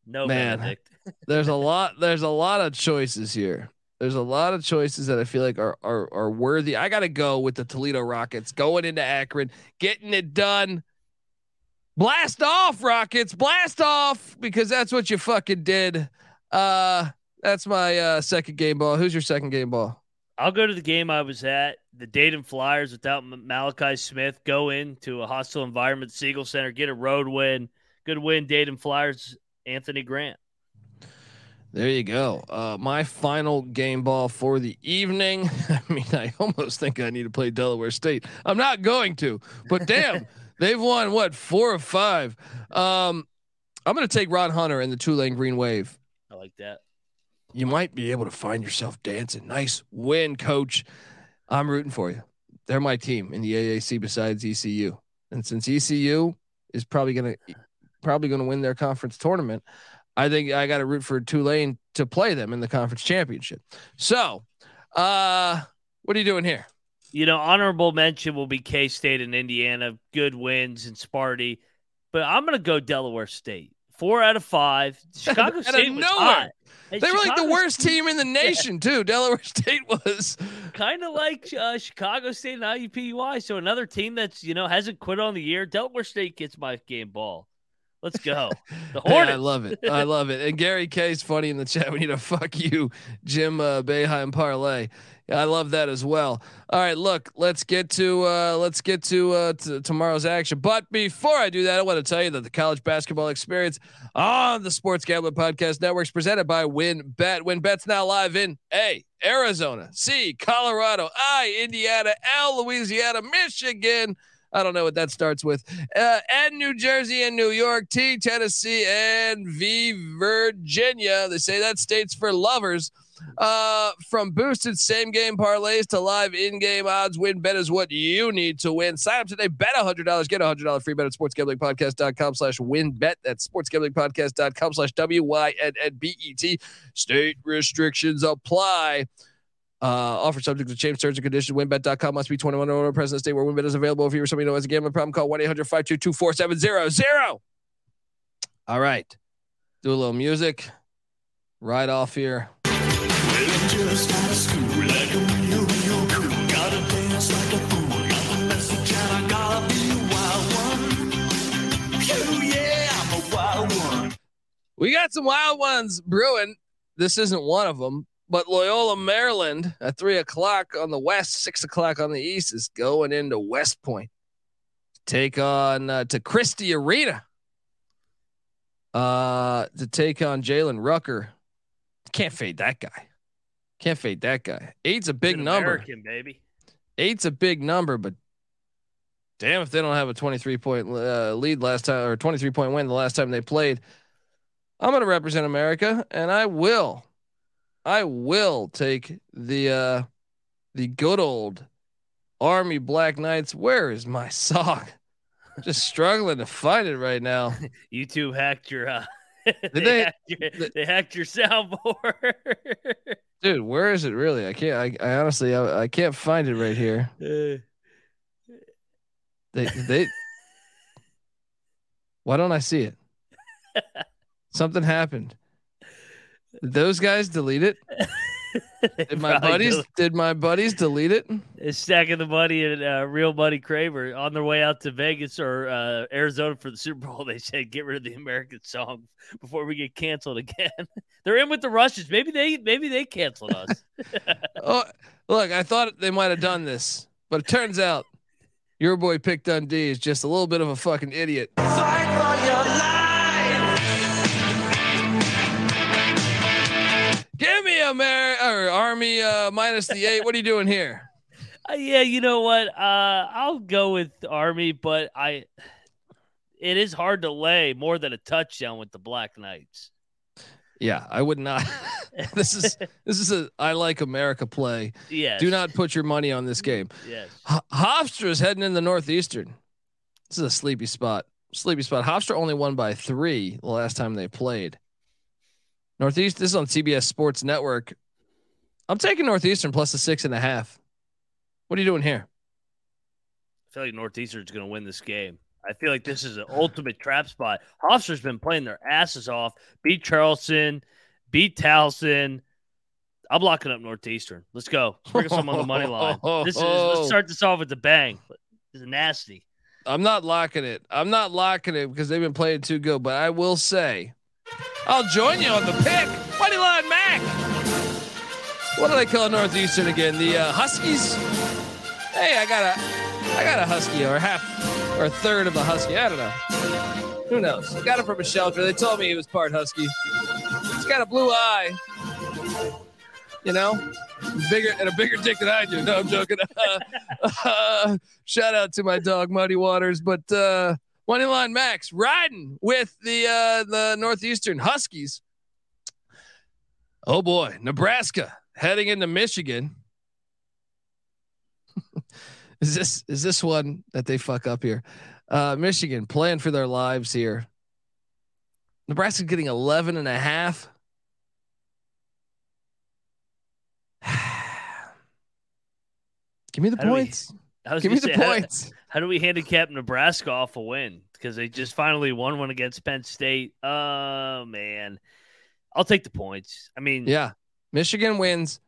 No Man. There's a lot. There's a lot of choices here. There's a lot of choices that I feel like are are are worthy. I got to go with the Toledo Rockets going into Akron, getting it done. Blast off, Rockets! Blast off because that's what you fucking did. Uh, that's my uh second game ball. Who's your second game ball? I'll go to the game I was at. The Dayton Flyers without Malachi Smith go into a hostile environment, Siegel Center, get a road win. Good win, Dayton Flyers. Anthony Grant. There you go. Uh, my final game ball for the evening. I mean, I almost think I need to play Delaware State. I'm not going to, but damn, they've won what four or five. Um, I'm going to take Ron Hunter and the Tulane Green Wave. I like that. You might be able to find yourself dancing. Nice win, coach. I'm rooting for you. They're my team in the AAC besides ECU, and since ECU is probably going to probably going to win their conference tournament. I think I got to root for Tulane to play them in the conference championship. So, uh, what are you doing here? You know, honorable mention will be K State and Indiana, good wins and Sparty, but I'm going to go Delaware State. Four out of five. Chicago State was hot. Hey, they were like the worst State, team in the nation yeah. too. Delaware State was kind of like uh, Chicago State and IUPUI. So another team that's you know hasn't quit on the year. Delaware State gets my game ball. Let's go. The Hornets. I love it. I love it. And Gary K's funny in the chat. We need to fuck you, Jim uh, Boeheim parlay. I love that as well. All right, look, let's get to uh, let's get to, uh, to tomorrow's action. But before I do that, I want to tell you that the college basketball experience on the Sports Gambling Podcast Network is presented by WynnBET. WynnBET's now live in A, Arizona, C, Colorado, I, Indiana, L, Louisiana, Michigan. I don't know what that starts with. Uh, and New Jersey and New York, T, Tennessee, and V, Virginia. They say that states for lovers. Uh, from boosted same game parlays to live in game odds, WynnBET is what you need to win. Sign up today, bet $100, get a $100 free bet at sportsgamblingpodcast.com slash wynnbet. That's sportsgamblingpodcast.com slash W Y N N B E T. State restrictions apply. Uh, offer subject to change terms and conditions. WynnBET.com must be 21 or older. Present state where WynnBET is available. If you or somebody knows a gambling problem, call 1 800 522 4700. All right. Do a little music. Right off here. We got some wild ones brewing. This isn't one of them, but Loyola, Maryland at three o'clock on the west, six o'clock on the east is going into West Point. Take on uh, to Christl Arena. Uh, to take on Jalen Rucker. Can't fade that guy. Can't fade that guy. Eight's a big number. American, baby. Eight's a big number, but damn if they don't have a 23 point uh, lead last time or 23 point win the last time they played. I'm going to represent America and I will I will take the uh the good old Army Black Knights. Where is my sock? Just struggling to find it right now. YouTube hacked your uh they, they, hacked your, they hacked your soundboard. Dude, where is it really? I can't I, I honestly I, I, can't find it right here. they they Why don't I see it? Something happened. Did those guys delete it? did my buddies did my buddies delete it? It's stacking the money and uh, real buddy Kramer on their way out to Vegas or uh, Arizona for the Super Bowl. They said get rid of the American song before we get canceled again. They're in with the Russians. Maybe they maybe they canceled us. oh, look, I thought they might have done this, but it turns out your boy Pick Dundee is just a little bit of a fucking idiot. Army uh, minus the eight. What are you doing here? Uh, yeah, you know what? Uh, I'll go with Army, but I it is hard to lay more than a touchdown with the Black Knights. Yeah, I would not. this is this is a I like America play. Yeah. Do not put your money on this game. Yes. H- Hofstra is heading in the northeastern. This is a sleepy spot. Sleepy spot. Hofstra only won by three the last time they played. Northeast. This is on CBS Sports Network. I'm taking Northeastern plus a six and a half. What are you doing here? I feel like Northeastern's going to win this game. I feel like this is an ultimate trap spot. Hofstra's been playing their asses off. Beat Charleston, beat Towson. I'm locking up Northeastern. Let's go. Sprinkle some on the money line. This is let's start this off with the bang. This is nasty. I'm not locking it. I'm not locking it because they've been playing too good. But I will say I'll join you on the pick. Money line Mac. What do they call Northeastern again? The uh, Huskies. Hey, I got a, I got a husky or half or a third of a husky. I don't know. Who knows? I got it from a shelter. They told me he was part husky. He's got a blue eye. You know, bigger and a bigger dick than I do. No, I'm joking. Uh, shout out to my dog Muddy Waters, but uh, Moneyline Max riding with the uh, the Northeastern Huskies. Oh boy, Nebraska heading into Michigan. is this is this one that they fuck up here? Uh, Michigan playing for their lives here. Nebraska getting 11 and a half. Give me the How do we- points. Give me gonna the say, how- points. How, do we handicap Nebraska off a win? Because they just finally won one against Penn State. Oh man, I'll take the points. I mean, Yeah. Michigan wins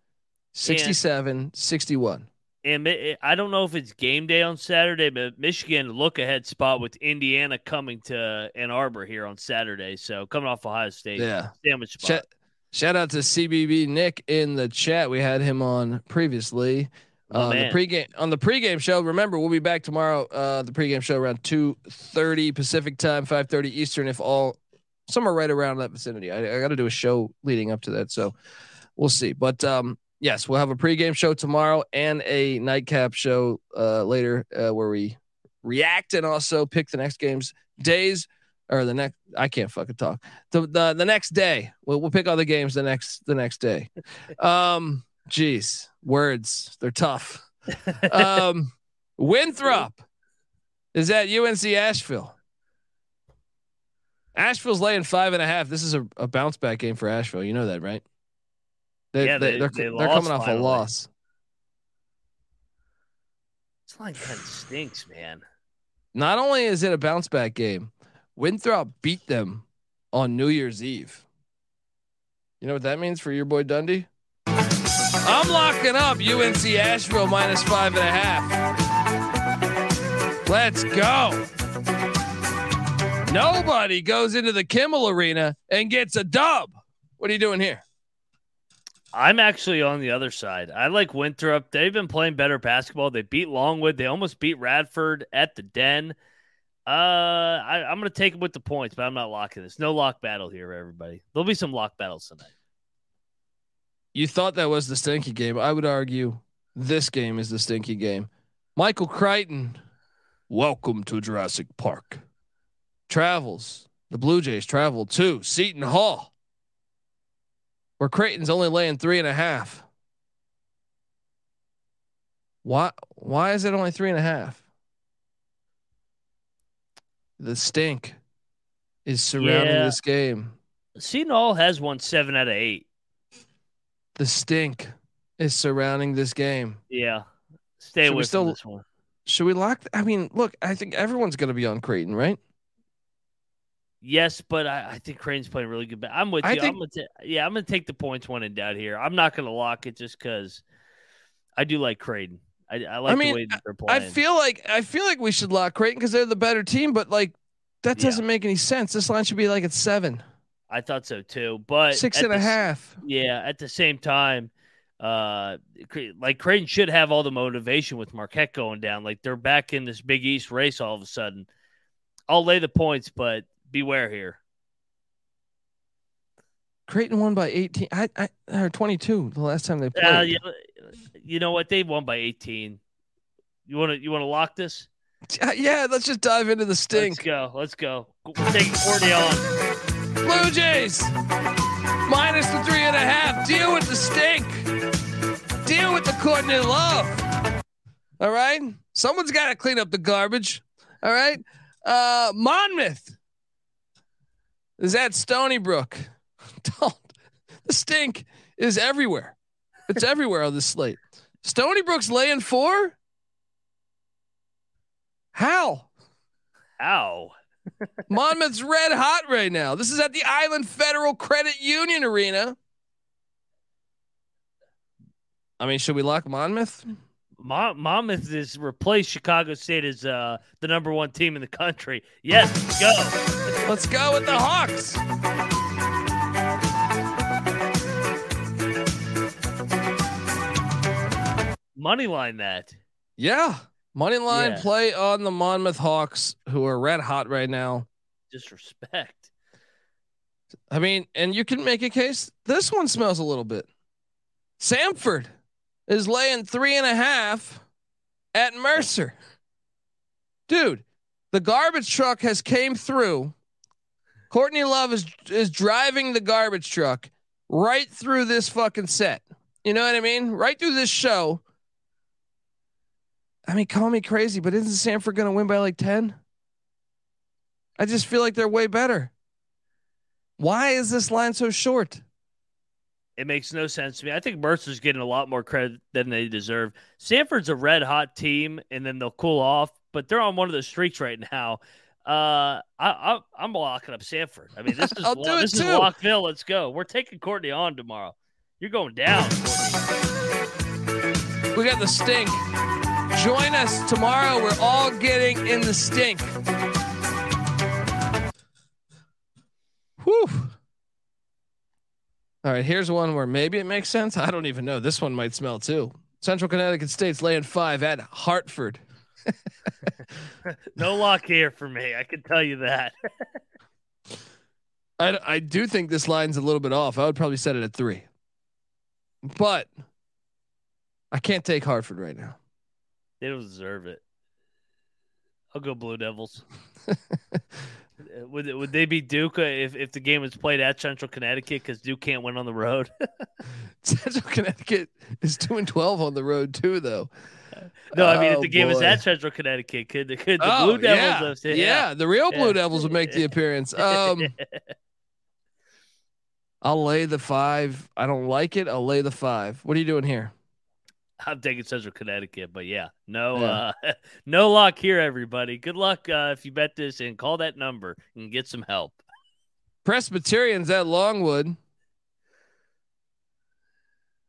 67 61. And I don't know if it's game day on Saturday, but Michigan look ahead spot with Indiana coming to Ann Arbor here on Saturday. So coming off Ohio State, Yeah. sandwich spot. Shout, shout out to CBB Nick in the chat. We had him on previously. My Uh, the pregame on the pregame show. Remember, we'll be back tomorrow. Uh, the pregame show around two thirty Pacific time, five thirty Eastern. If all somewhere right around that vicinity. I, I got to do a show leading up to that, so we'll see. But um, yes, we'll have a pregame show tomorrow and a nightcap show uh, later uh, where we react and also pick the next games days or the next. I can't fucking talk. The the, the next day we'll, we'll pick all the games the next the next day. Um, geez, words they're tough. Um, Winthrop is at UNC Asheville. Asheville's laying five and a half. This is a, a bounce back game for Asheville. You know that, right? They, Yeah, they, they're they they're coming off finally. a loss. This line kind of stinks, man. Not only is it a bounce back game, Winthrop beat them on New Year's Eve. You know what that means for your boy Dundee? I'm locking up UNC Asheville minus five and a half. Let's go. Nobody goes into the Kimmel Arena and gets a dub. What are you doing here? I'm actually on the other side. I like Winthrop. They've been playing better basketball. They beat Longwood. They almost beat Radford at the Den. Uh, I, I'm going to take them with the points, but I'm not locking this. No lock battle here, everybody. There'll be some lock battles tonight. You thought that was the stinky game. I would argue this game is the stinky game. Michael Crichton, welcome to Jurassic Park. Travels. The Blue Jays travel to Seton Hall, where Creighton's only laying three and a half. Why? Why is it only three and a half? The stink is surrounding Yeah. this game. Seton Hall has won seven out of eight. The stink is surrounding this game. Yeah. Stay Should we away still- from this one. Should we lock? I mean, look, I think everyone's going to be on Creighton, right? Yes, but I, I think Crane's playing really good. ba- I'm with I you. think- I'm gonna ta- yeah, I'm gonna take the points when in doubt here. I'm not gonna lock it just because I do like Crane. I, I like mean, the way they're playing. I feel like I feel like we should lock Creighton because they're the better team, but like that doesn't make any sense. This line should be like at seven, I thought so too. But six and the s- half. Yeah, at the same time, uh, like Creighton should have all the motivation with Marquette going down. Like they're back in this Big East race all of a sudden. I'll lay the points, but beware here. Creighton won by eighteen. I, I or twenty two the last time they played. Uh, you, you know what? They won by 18. You want to you want to lock this? Yeah, let's just dive into the stink. Let's go. Let's go. We're taking 40 on. Blue Jays minus the three and a half. Deal with the stink. Deal with the Courtney Love. All right. Someone's got to clean up the garbage. All right. Uh, Monmouth is at Stony Brook. Don't. The stink is everywhere. It's everywhere on this slate. Stony Brook's laying four. How? How? Monmouth's red hot right now. This is at the Island Federal Credit Union Arena. I mean, should we lock Monmouth? Mon- Monmouth has replaced Chicago State as uh, the number one team in the country. Yes, let's go. Let's go with the Hawks. Money line that. Yeah. Money line Yeah. play on the Monmouth Hawks, who are red hot right now. Disrespect. I mean, and you can make a case. This one smells a little bit. Samford is laying three and a half at Mercer. Dude, the garbage truck has came through. Courtney Love is is driving the garbage truck right through this fucking set. You know what I mean? Right through this show. I mean, call me crazy, but isn't Samford going to win by like 10? I just feel like they're way better. Why is this line so short? It makes no sense to me. I think Mercer's getting a lot more credit than they deserve. Samford's a red hot team, and then they'll cool off, but they're on one of those streaks right now. Uh, I, I am locking up Samford. I mean, this is I'll do this is too. Lockville. Let's go. We're taking Courtney on tomorrow. You're going down. We got the stink. Join us tomorrow. We're all getting in the stink. Whew. All right, here's one where maybe it makes sense. I don't even know. This one might smell too. Central Connecticut State's laying five at Hartford. no luck here for me. I can tell you that. I, I do think this line's a little bit off. I would probably set it at three, but I can't take Hartford right now. They don't deserve it. I'll go Blue Devils. would would they be Duke if, if the game was played at Central Connecticut because Duke can't win on the road? Central Connecticut is two and twelve on the road too, though. no, I mean if Oh, the game boy. at Central Connecticut, could the could the Oh, Blue Devils yeah. have said- yeah. the real Blue Yeah. Devils would make the appearance. Um, I'll lay the five. I don't like it. I'll lay the five. What are you doing here? I'm taking Central Connecticut, but yeah, no, Yeah. uh, no luck here, everybody. Good luck uh, if you bet this and call that number and get some help. Presbyterians at Longwood.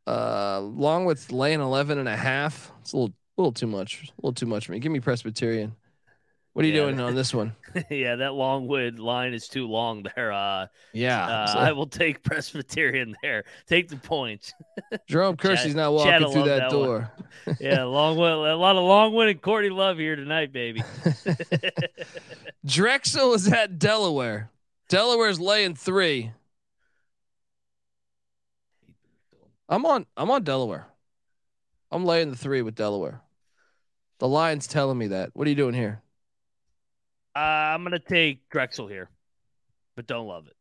Uh, Longwood's laying 11 and a half. It's a little, little too much. A little too much for me. Give me Presbyterian. What are you Yeah. doing on this one? yeah, that Longwood line is too long there. Uh, Yeah. uh, so I will take Presbyterian there. Take the points. Jerome Kersey's not walking will through that that door. Yeah, Longwood, a lot of Longwood and Courtney Love here tonight, baby. Drexel is at Delaware. Delaware's laying three. I'm on. I'm on Delaware. I'm laying the three with Delaware. The line's telling me that. What are you doing here? Uh, I'm gonna take Drexel here, but don't love it.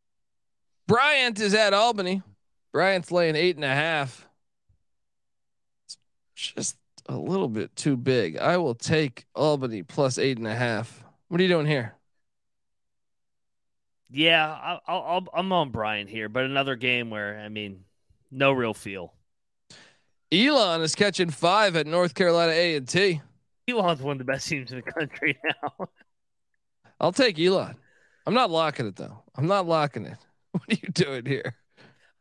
Bryant is at Albany. Bryant's laying eight and a half. It's just a little bit too big. I will take Albany plus eight and a half. What are you doing here? Yeah, I'll, I'll, I'll, I'm on Bryant here, but another game where I mean, no real feel. Elon is catching five at North Carolina A and T. Elon's one of the best teams in the country now. I'll take Elon. I'm not locking it though. I'm not locking it. What are you doing here?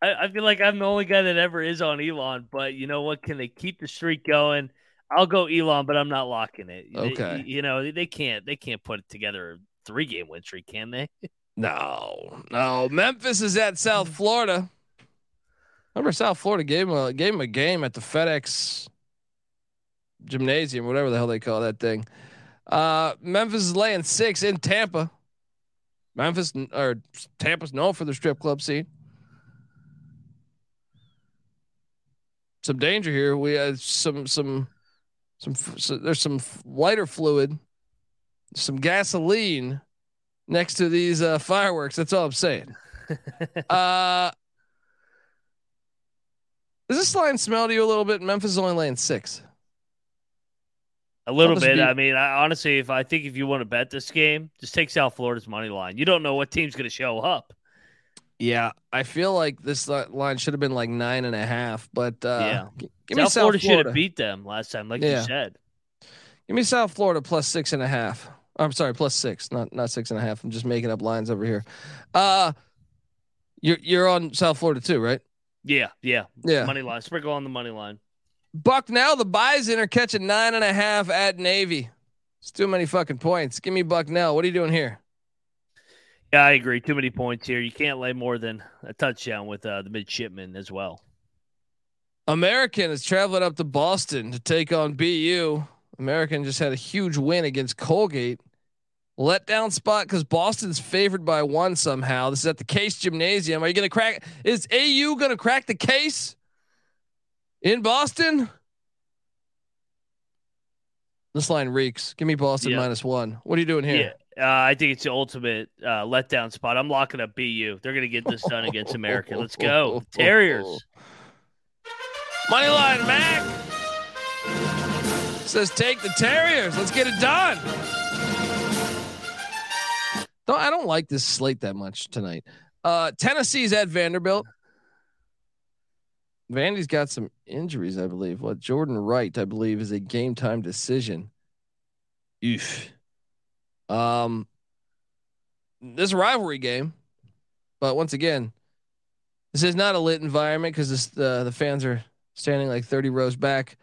I, I feel like I'm the only guy that ever is on Elon, but you know what? Can they keep the streak going? I'll go Elon, but I'm not locking it. They- Okay. you know they can't they can't put it together a three game win streak, can they? No, no. Memphis is at South Florida. Remember, South Florida gave him a gave him a game at the FedEx Gymnasium, whatever the hell they call that thing. Uh, Memphis is laying six in Tampa. Memphis or Tampa's known for the strip club scene. Some danger here. We have some some some. So there's some lighter fluid, some gasoline next to these uh, fireworks. That's all I'm saying. uh, does this line smell to you a little bit? Memphis is only laying six. A little bit. be- I mean, I, honestly, if I think if you want to bet this game, just take South Florida's money line. You don't know what team's going to show up. Yeah, I feel like this line should have been like nine and a half, but uh, Yeah. g- give me South South Florida, Florida. should have beat them last time, like Yeah. you said. Give me South Florida plus six and a half. I'm sorry, plus six, not not six and a half. I'm just making up lines over here. Uh, you're you're on South Florida too, right? Yeah, yeah. Yeah. Money line. Sprinkle on the money line. Bucknell the Bison are catching nine and a half at Navy. It's too many fucking points. Give me Bucknell. What are you doing here? Yeah, I agree. Too many points here. You can't lay more than a touchdown with uh, the midshipmen as well. American is traveling up to Boston to take on BU. American just had a huge win against Colgate. letdown spot because Boston's favored by one somehow. This is at the Case Gymnasium. Are you going to crack? Is AU going to crack the case in Boston? This line reeks. Give me Boston Yeah. minus one. What are you doing here? Yeah, uh, I think it's the ultimate uh, letdown spot. I'm locking up BU. They're going to get this done against America. Let's go, Terriers. Money line, Mac says take the Terriers. Let's get it done. Don't I don't like this slate that much tonight. Uh, Tennessee's at Vanderbilt. Vandy's got some injuries, I believe. What Jordan Wright, I believe, is a game time decision. Oof. Um, this is a rivalry game, but once again, this is not a lit environment because the the fans are standing like thirty rows back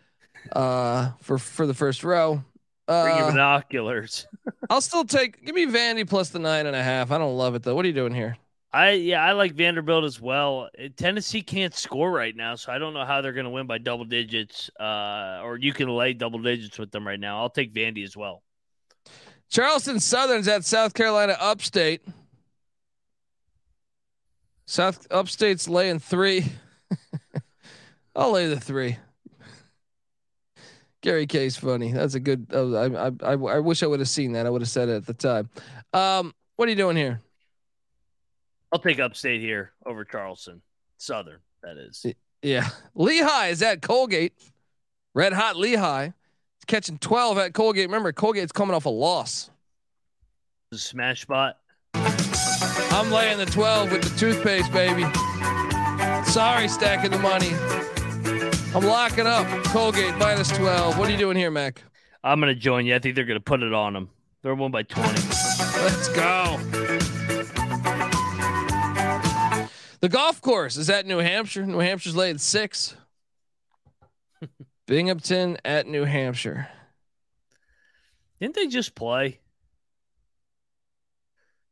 uh, for for the first row. Bring your Uh, binoculars. I'll still take. Give me Vandy plus the nine and a half. I don't love it though. What are you doing here? I yeah, I like Vanderbilt as well. Uh, Tennessee can't score right now, so I don't know how they're going to win by double digits. Uh, or you can lay double digits with them right now. I'll take Vandy as well. Charleston Southern's at South Carolina Upstate. South Upstate's laying three. I'll lay the three. Gary K's funny. That's a good. Oh, I, I I I wish I would have seen that. I would have said it at the time. Um, what are you doing here? I'll take Upstate here over Charleston Southern. That is. Yeah, Lehigh is at Colgate. Red hot Lehigh. It's catching twelve at Colgate. Remember, Colgate's coming off a loss. Smash spot. I'm laying the 12 with the toothpaste, baby. Sorry, stacking the money. I'm locking up Colgate minus 12. What are you doing here, Mac? I'm going to join you. I think they're going to put it on them. They're one by 20. Let's go. The golf course is at New Hampshire. New Hampshire's laying six. Binghamton at New Hampshire. Didn't they just play?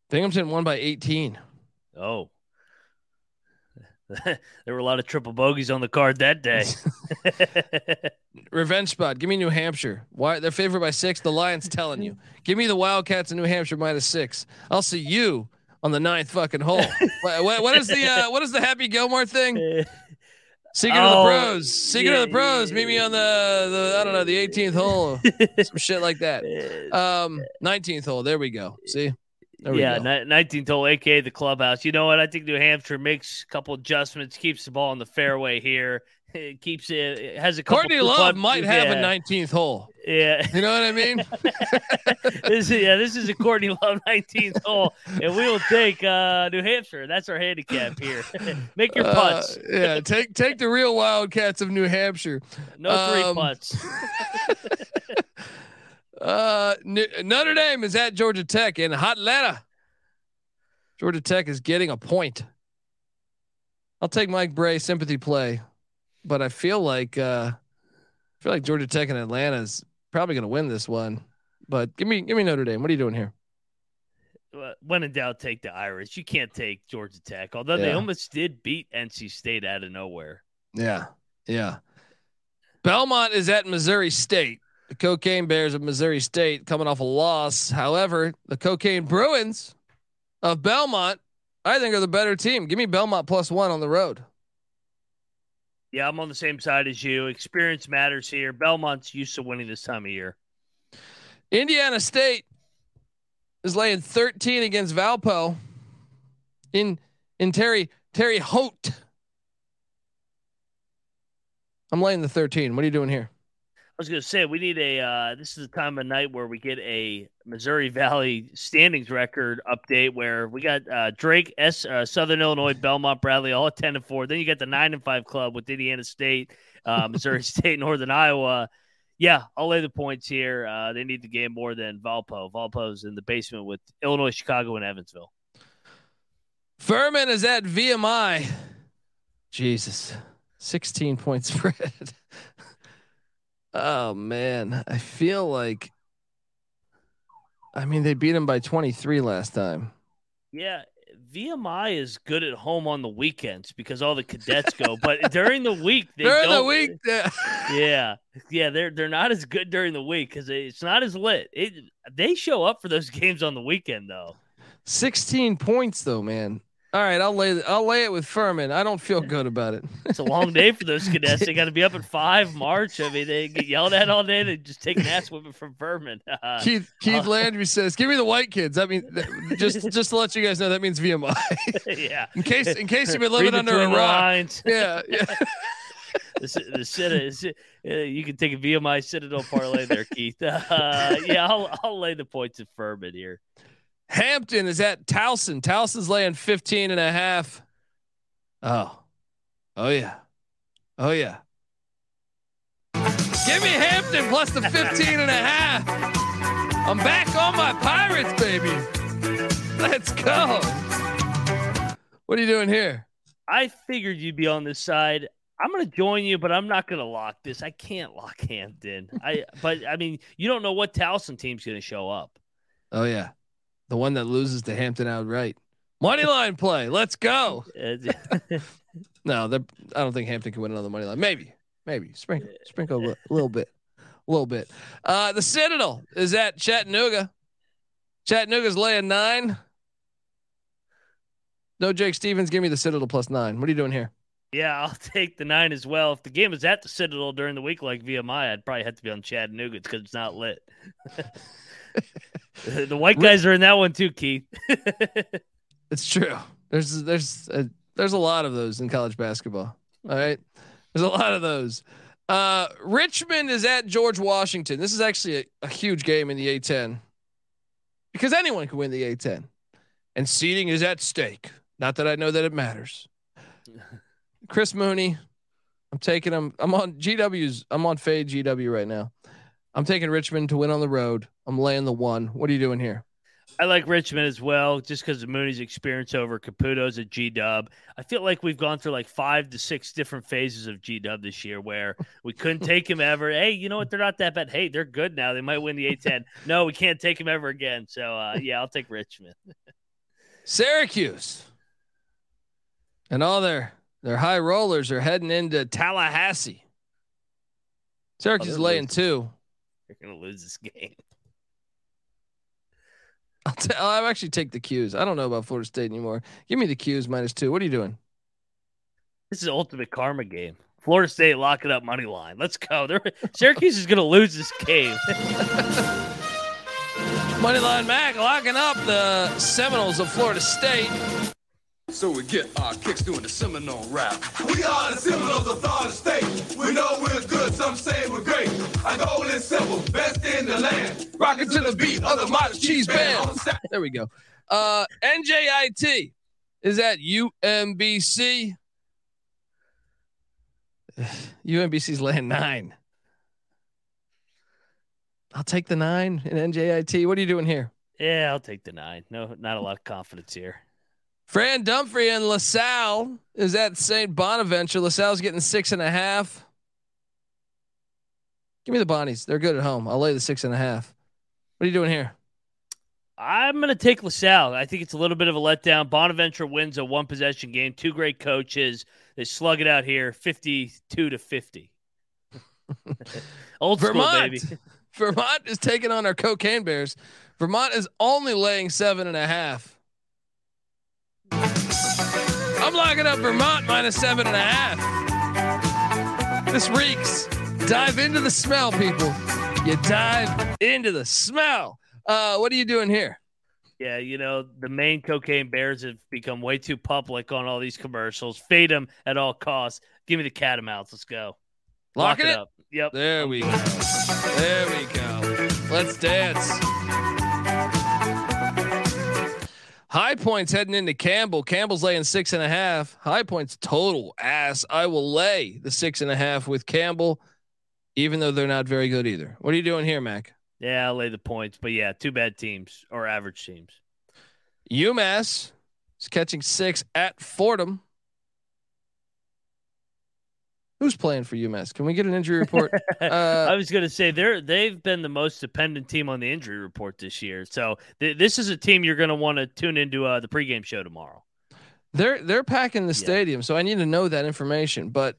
Binghamton won by 18. Oh. there were a lot of triple bogeys on the card that day. Revenge spot. Give me New Hampshire. Why they're favored by six? The Lions telling you. Give me the Wildcats in New Hampshire minus six. I'll see you on the ninth fucking hole. what, what- is the uh, what is the Happy Gilmore thing? Secret of Oh, the pros. Secret of the pros. Meet me on the the I don't know the 18th hole. Some shit like that. Um, 19th hole. There we go. See. There we yeah. 19th hole, aka the clubhouse. You know what? I think New Hampshire makes a couple adjustments, keeps the ball in the fairway here. It keeps it, it has a. Courtney Love might have yeah, a 19th hole. Yeah, You know what I mean? this is, yeah, this is a Courtney Love 19th hole, and we will take uh, New Hampshire. That's our handicap here. Make your putts. Uh, yeah, take take the real Wildcats of New Hampshire. no three um, putts. Uh, N- Notre Dame is at Georgia Tech in hot Atlanta. Georgia Tech is getting a point. I'll take Mike Brey sympathy play, but I feel like uh, I feel like Georgia Tech and Atlanta is probably going to win this one. But give me give me Notre Dame. What are you doing here? When in doubt, take the Irish. You can't take Georgia Tech, although they almost did beat NC State out of nowhere. Yeah, yeah. Belmont is at Missouri State. The Cocaine Bears of Missouri State coming off a loss. However, the Cocaine Bruins of Belmont, I think, are the better team. Give me Belmont plus one on the road. Yeah, I'm on the same side as you. Experience matters here. Belmont's used to winning this time of year. Indiana State is laying 13 against Valpo in in Terre Terre Haute. I'm laying the 13. What are you doing here? I was going to say we need a. Uh, this is the time of night where we get a Missouri Valley standings record update. Where we got uh, Drake, S, uh, Southern Illinois, Belmont, Bradley, all at ten and four. Then you got the nine and five club with Indiana State, uh, Missouri State, Northern Iowa. Yeah, I'll lay the points here. Uh, they need the game more than Valpo. Valpo's in the basement with Illinois, Chicago, and Evansville. Furman is at VMI. Jesus. 16 point spread. Oh man. I feel like I mean they beat him by 23 last time. Yeah, VMI is good at home on the weekends because all the cadets go, but during the week they During the don't- week, yeah. yeah, they're they're not as good during the week because it's not as lit. It they show up for those games on the weekend though. 16 points though, man. All right, I'll lay I'll lay it with Furman. I don't feel good about it. It's a long day for those cadets. They got to be up at five March. I mean, they get yelled at all day. They just take an ass whipping from Furman. Uh, Keith Keith uh, Landry says, "Give me the white kids." I mean, just just to let you guys know, that means VMI. yeah, in case in case you've been living under a rock. lines. Yeah, yeah. the, ci- the Cita- uh, you can take a VMI Citadel parlay there, Keith. Uh, yeah, I'll I'll lay the points at Furman here. Hampton is at Towson. Towson's laying 15 and a half. Oh. Oh yeah. Oh yeah. Give me Hampton plus the 15 and a half. I'm back on my Pirates, baby. Let's go. What are you doing here? I figured you'd be on this side. I'm going to join you, but I'm not going to lock this. I can't lock Hampton. I but I mean, you don't know what Towson team's going to show up. Oh yeah. The one that loses to Hampton outright. Money line play. Let's go. Uh, No, I don't think Hampton can win another money line. Maybe, maybe sprinkle, sprinkle a little bit, a little bit. Uh, the Citadel is at Chattanooga. Chattanooga's laying nine. No, Jake Stephens, give me the Citadel plus nine. What are you doing here? yeah, I'll take the nine as well. If the game is at the Citadel during the week like VMI, I'd probably have to be on Chattanooga because it's not lit. the white guys are in that one too, Keith. It's true. There's there's a, there's a lot of those in college basketball. All right, there's a lot of those. Uh, Richmond is at George Washington. This is actually a, a huge game in the A10 because anyone can win the A10, and seeding is at stake. Not that I know that it matters. Chris Mooney, I'm taking him. I'm on GW's. I'm on fade GW right now. I'm taking Richmond to win on the road. I'm laying the one. What are you doing here? I like Richmond as well, just because of Mooney's experience over Caputo's at G Dub. I feel like we've gone through like five to six different phases of G Dub this year where we couldn't take him ever. Hey, you know what? They're not that bad. Hey, they're good now. They might win the A10. no, we can't take him ever again. So uh, yeah, I'll take Richmond. Syracuse and all their their high rollers are heading into Tallahassee. Syracuse Oh, laying losing. two. They're gonna lose this game. I'll, t- I'll actually take the Qs. I don't know about Florida State anymore. Give me the Qs minus two. What are you doing? This is ultimate karma game. Florida State lock it up money line. Let's go. They're, Syracuse is gonna lose this game. Moneyline Mac locking up the Seminoles of Florida State. So we get our kicks doing the Seminole rap. We are the Seminoles of Florida State. We know we're good, some say we're great. Our goal is simple, best in the land. Rocking to the beat of the Marching Chiefs Band. There we go. Uh, NJIT is at UMBC. UMBC's laying nine. I'll take the nine in NJIT. What are you doing here? Yeah, I'll take the nine. No, not a lot of confidence here. Fran Dunphy and LaSalle is at St. Bonaventure. LaSalle's getting six and a half. Give me the Bonnies. They're good at home. I'll lay the six and a half. What are you doing here? I'm going to take LaSalle. I think it's a little bit of a letdown. Bonaventure wins a one possession game. Two great coaches. They slug it out here 52 to 50. Old Vermont. school, baby. Vermont is taking on our cocaine bears. Vermont is only laying seven and a half. I'm locking up Vermont minus seven and a half. This reeks. Dive into the smell, people. You dive into the smell. Uh, what are you doing here? Yeah, you know, the Maine cocaine bears have become way too public on all these commercials. Fade them at all costs. Give me the catamounts. Let's go. Lock Locking it? up. Yep. There we go. There we go. Let's dance. High Point's heading into Campbell. Campbell's laying six and a half. High Point's total ass. I will lay the six and a half with Campbell, even though they're not very good either. What are you doing here, Mac? Yeah, I'll lay the points. But yeah, two bad teams or average teams. UMass is catching six at Fordham. Who's playing for UMass? Can we get an injury report? I Uh, was going to say they're they've been the most dependent team on the injury report this year. So th- this is a team you're going to want to tune into uh, the pregame show tomorrow. they're they're packing the Yeah. stadium, so I need to know that information. But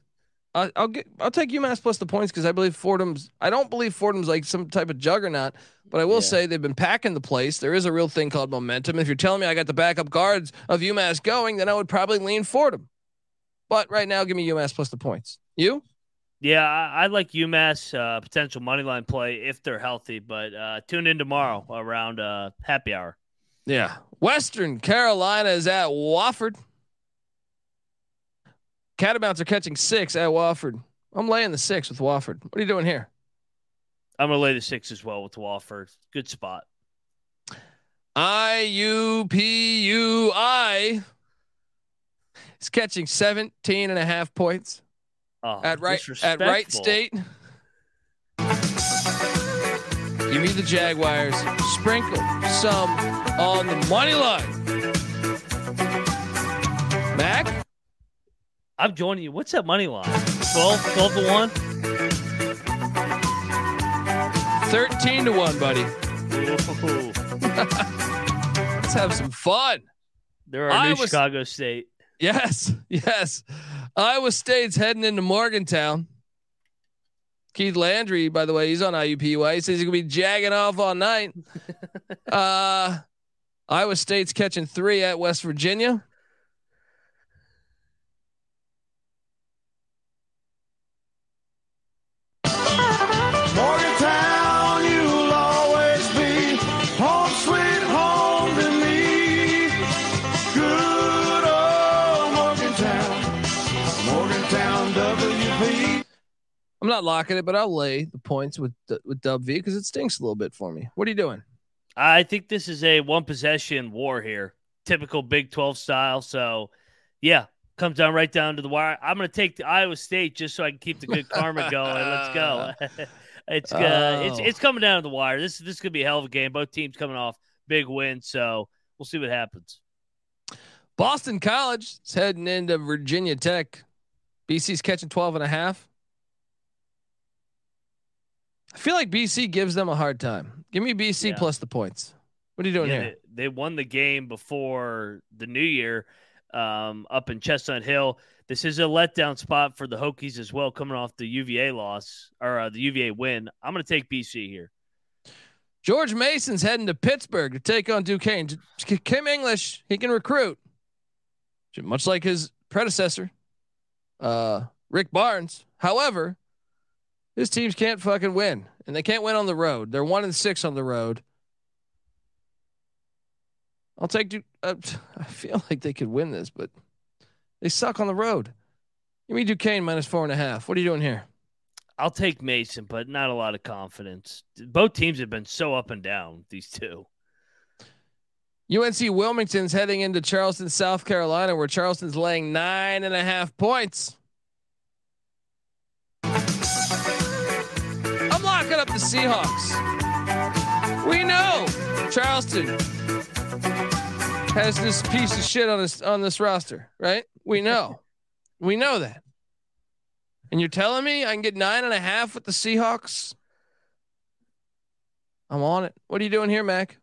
I, I'll get I'll take UMass plus the points because I believe Fordham's. I don't believe Fordham's like some type of juggernaut, but I will Yeah. say they've been packing the place. There is a real thing called momentum. If you're telling me I got the backup guards of UMass going, then I would probably lean Fordham. But right now, give me UMass plus the points. You? Yeah, I, I like UMass uh, potential money line play if they're healthy. But uh, tune in tomorrow around uh, happy hour. Yeah. Western Carolina is at Wofford. Catamounts are catching six at Wofford. I'm laying the six with Wofford. What are you doing here? I'm going to lay the six as well with Wofford. Good spot. I U P U I is catching 17 and a half points Oh, at right at Wright State. Give me the Jaguars. Sprinkle some on the money line. Mac? I'm joining you. What's that money line? 12, 12 to 1? 13 to 1, buddy. Let's have some fun. they're our new Chicago State. Yes, yes. Iowa State's heading into Morgantown. Keith Landry, by the way, he's on IUPUI. He says he's gonna be jagging off all night. uh, Iowa State's catching three at West Virginia. I'm not locking it, but I'll lay the points with with Dub V because it stinks a little bit for me. What are you doing? I think this is a one possession war here, typical Big 12 style. So, yeah, comes down right down to the wire. I'm going to take the Iowa State just so I can keep the good karma going. Let's go. it's uh, it's Oh. it's coming down to the wire. This this could be a hell of a game. Both teams coming off big wins, so we'll see what happens. Boston College is heading into Virginia Tech. BC's catching 12 and a half. I feel like BC gives them a hard time. Give me BC Yeah. plus the points. What are you doing Yeah, here? They, they won the game before the new year um, up in Chestnut Hill. This is a letdown spot for the Hokies as well, coming off the UVA loss or uh, the UVA win. I'm going to take BC here. George Mason's heading to Pittsburgh to take on Duquesne. Kim English, he can recruit, much like his predecessor, uh, Rick Barnes. However, his teams can't fucking win, and they can't win on the road. They're one and six on the road. I'll take. Du- uh, I feel like they could win this, but they suck on the road. Give me Duquesne minus four and a half. What are you doing here? I'll take Mason, but not a lot of confidence. Both teams have been so up and down, these two. UNC Wilmington's heading into Charleston, South Carolina, where Charleston's laying nine and a half points. The Seahawks. We know Charleston has this piece of shit on this on this roster, right? We know. We know that. And you're telling me I can get nine and a half with the Seahawks? I'm on it. What are you doing here, Mac?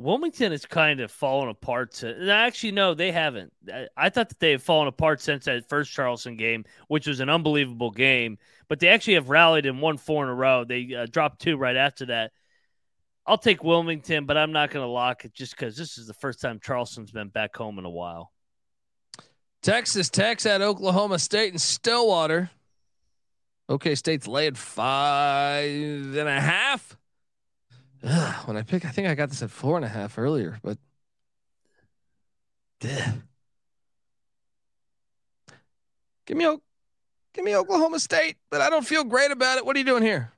Wilmington is kind of fallen apart. To, and actually, no, they haven't. I, I thought that they had fallen apart since that first Charleston game, which was an unbelievable game. But they actually have rallied and won four in a row. They uh, dropped two right after that. I'll take Wilmington, but I'm not going to lock it just because this is the first time Charleston's been back home in a while. Texas Tech's at Oklahoma State and Stillwater. Okay, State's laying five and a half. Ugh, when I pick, I think I got this at four and a half earlier, but Ugh. give me, give me Oklahoma State, but I don't feel great about it. What are you doing here?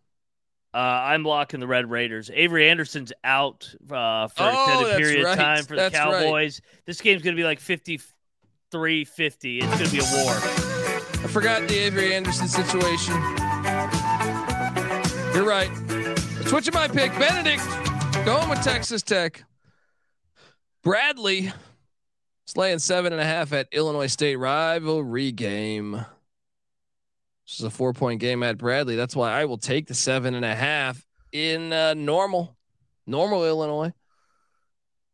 Uh, I'm locking the Red Raiders. Avery Anderson's out uh, for an Oh, extended period right. of time for the That's right. Cowboys. This game's going to be like 53 50. It's going to be a war. I forgot the Avery Anderson situation. You're right. Switching my pick. Benedict going with Texas Tech. Bradley slaying seven and a half at Illinois State rivalry game. This is a four point game at Bradley. That's why I will take the seven and a half in uh, normal, normal Illinois.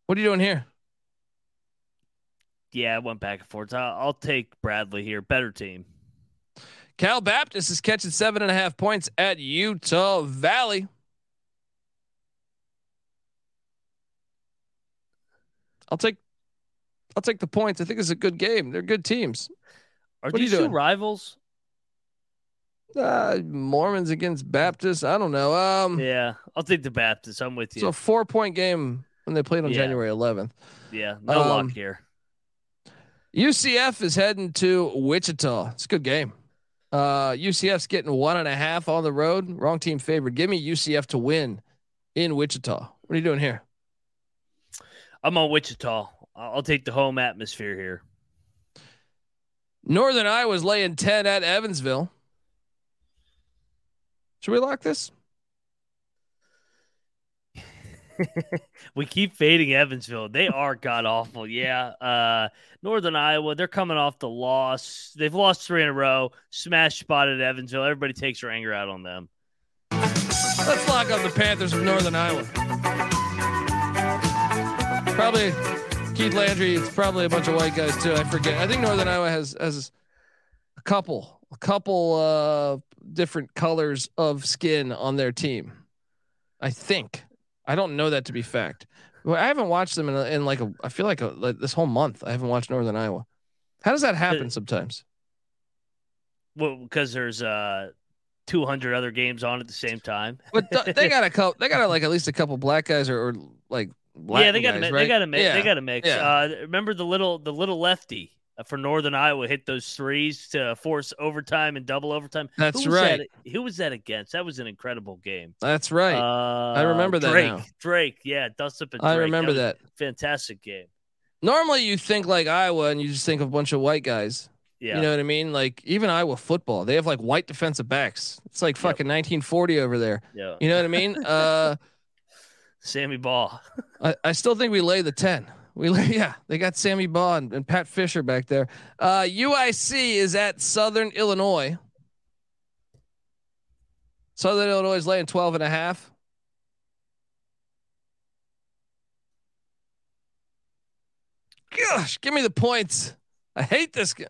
What are you doing here? Yeah, I went back and forth. I'll, I'll take Bradley here. Better team. Cal Baptist is catching seven and a half points at Utah Valley. I'll take I'll take the points. I think it's a good game. They're good teams. Are What are you these two rivals? Uh, Mormons against Baptists. I don't know. Um, Yeah, I'll take the Baptists. I'm with it's you. a four point game when they played on Yeah. January 11th. yeah, no um, luck here. UCF is heading to Wichita. It's a good game. Uh, UCF's getting one and a half on the road. Wrong team favored. Give me UCF to win in Wichita. What are you doing here? I'm on Wichita. I'll I'll take the home atmosphere here. Northern Iowa's laying 10 at Evansville. Should we lock this? We keep fading Evansville. They are god awful. Yeah. Uh Northern Iowa, they're coming off the loss. They've lost three in a row. Smash spot at Evansville. Everybody takes their anger out on them. Let's lock up the Panthers of Northern Iowa. Probably Keith Landry. It's probably a bunch of white guys too. I forget. I think Northern Iowa has has a couple, a couple uh, different colors of skin on their team. I think. I don't know that to be fact. Well, I haven't watched them in, a, in like a. I feel like, a, like this whole month. I haven't watched Northern Iowa. How does that happen sometimes? Well, because there's uh 200 other games on at the same time. But th- they got a couple. They got like at least a couple black guys or, or like. yeah, they got to guys, mix. right? They got to mix. Yeah. They got to mix. yeah. Uh, remember the little the little lefty for Northern Iowa hit those threes to force overtime and double overtime. That's Who right. That, who was that against? That was an incredible game. That's right. Uh, I remember that Drake. now. Drake. Yeah, dust up. I remember was that. Fantastic game. Normally, you think like Iowa, and you just think of a bunch of white guys. Yeah. You know what I mean? Like even Iowa football, they have like white defensive backs. It's like fucking 1940 over there. yeah. You know what I mean? uh, Sammy Ball. I, I still think we lay the 10. We yeah, they got Sammy and, and Pat Fisher back there. Uh, UIC is at Southern Illinois. Southern Illinois is laying 12 and a half. Gosh, give me the points. I hate this. guy.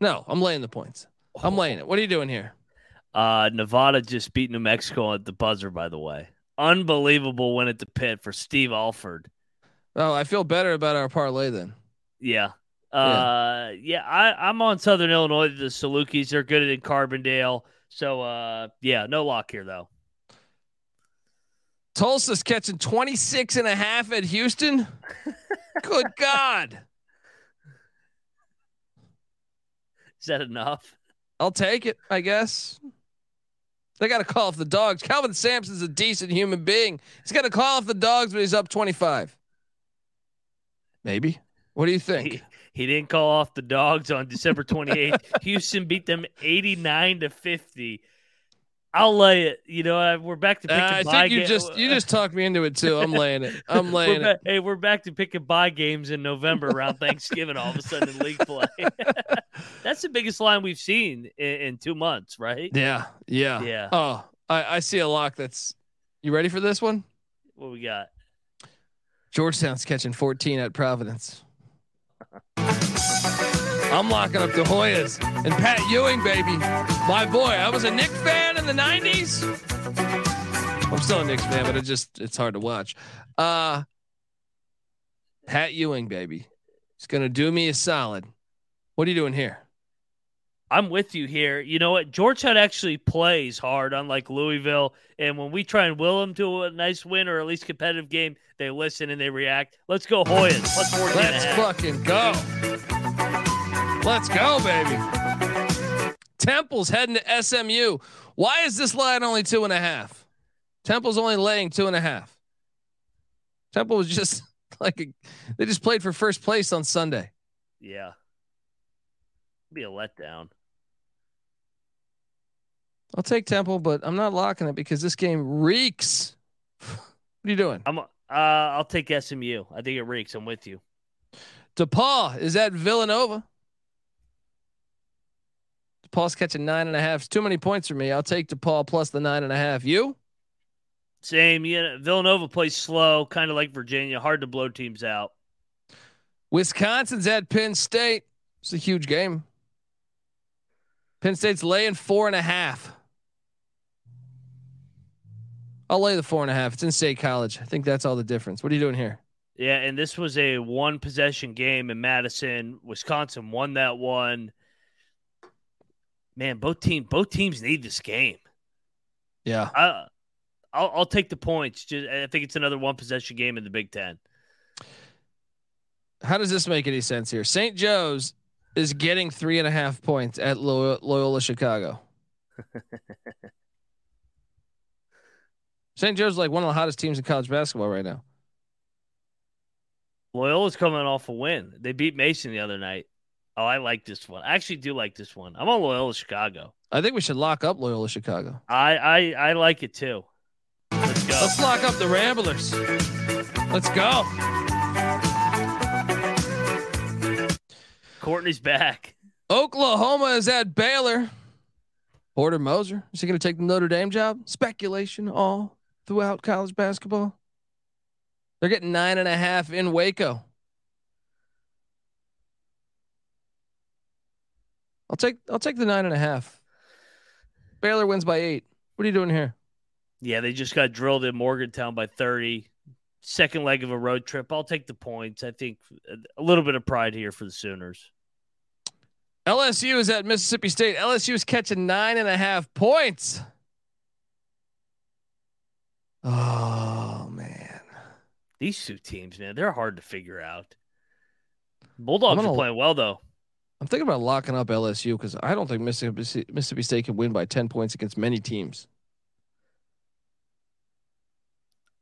No, I'm laying the points. I'm laying it. What are you doing here? Uh, Nevada just beat New Mexico at the buzzer. By the way, unbelievable win at the pit for Steve Alford. Oh, I feel better about our parlay then. Yeah. Uh, yeah, I, I'm on Southern Illinois. The Salukis, they're good in Carbondale. So, uh, yeah, no lock here, though. Tulsa's catching 26 and a half at Houston. Good God. Is that enough? I'll take it, I guess. They got to call off the dogs. Kelvin Sampson's a decent human being. He's got to call off the dogs, but he's up 25. Maybe. What do you think? He, he didn't call off the dogs on December 28th. Houston beat them 89 to 50. I'll lay it. You know, uh, we're back to Uh, picking I buy think you ga- just you just talked me into it too. I'm laying it. I'm We're laying ba- it. hey, we're back to picking buy games in November around Thanksgiving. All of a sudden in league play, that's the biggest line we've seen in, in two months, right? Yeah, yeah, Yeah. Oh, I, I see a lock. That's you ready for this one? What we got? Georgetown's catching 14 at Providence. I'm locking up the Hoyas and Pat Ewing, baby. My boy. I was a Knick fan in the 90s. I'm still a Knicks fan, but it just it's hard to watch. Uh Pat Ewing, baby. He's gonna do me a solid. What are you doing here? I'm with you here. You know what? Georgetown actually plays hard, unlike Louisville. And when we try and will them to a nice win or at least competitive game, they listen and they react. Let's go Hoyas. Plus 14 Let's fucking go. Let's go, baby. Temple's heading to SMU. Why is this line only two and a half? Temple's only laying two and a half. Temple was just like a, they just played for first place on Sunday. Yeah. Be a letdown. I'll take Temple, but I'm not locking it because this game reeks. What are you doing? I'm uh I'll take SMU. I think it reeks. I'm with you. DePaul is at Villanova. DePaul's catching nine and a half. It's too many points for me. I'll take DePaul plus the nine and a half. You? Same. Yeah, Villanova plays slow, kind of like Virginia, hard to blow teams out. Wisconsin's at Penn State. It's a huge game. Penn State's laying four and a half. I'll lay the four and a half. It's in State College. I think that's all the difference. What are you doing here? Yeah, and this was a one possession game in Madison. Wisconsin won that one. Man, both team both teams need this game. Yeah. I, I'll, I'll take the points. Just, I think it's another one possession game in the Big Ten. How does this make any sense here? St. Joe's is getting three and a half points at Loyola Chicago. St. Joe's like one of the hottest teams in college basketball right now. Loyola's coming off a win. They beat Mason the other night. Oh, I like this one. I actually do like this one. I'm on Loyola Chicago. I think we should lock up Loyola Chicago. I I, I like it too. Let's go. Let's lock up the Ramblers. Let's go. Courtney's back. Oklahoma is at Baylor. Porter Moser is he going to take the Notre Dame job? Speculation all throughout college basketball. They're getting nine and a half in Waco. I'll take I'll take the nine and a half. Baylor wins by eight. What are you doing here? Yeah, they just got drilled in Morgantown by 30. Second leg of a road trip. I'll take the points. I think a little bit of pride here for the Sooners. LSU is at Mississippi State. LSU is catching nine and a half points. Oh man, these two teams, man, they're hard to figure out. Bulldogs gonna, are playing well though. I'm thinking about locking up LSU because I don't think Mississippi, Mississippi State can win by ten points against many teams.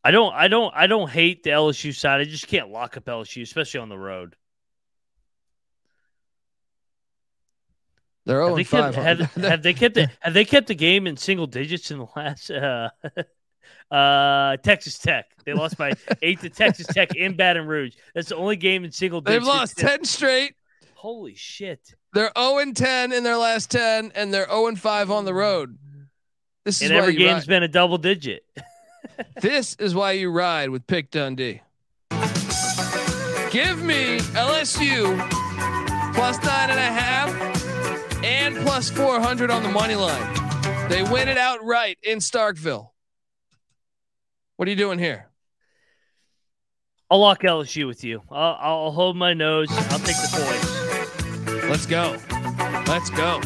I don't, I don't, I don't hate the LSU side. I just can't lock up LSU, especially on the road. They're 0 have 5. Kept, have, have, they kept it? Have they kept the game in single digits in the last uh, uh, Texas Tech? They lost by eight to Texas Tech in Baton Rouge. That's the only game in single digits. They've lost ten straight. Holy shit! They're 0 and 10 in their last 10, and they're 0 and 5 on the road. This is and every game's ride. been a double digit. this is why you ride with Pick Dundee. Give me LSU plus nine and a half and plus 400 on the money line. They win it outright in Starkville. What are you doing here? I'll lock LSU with you. I'll, I'll hold my nose. I'll take the points. Let's go. Let's go.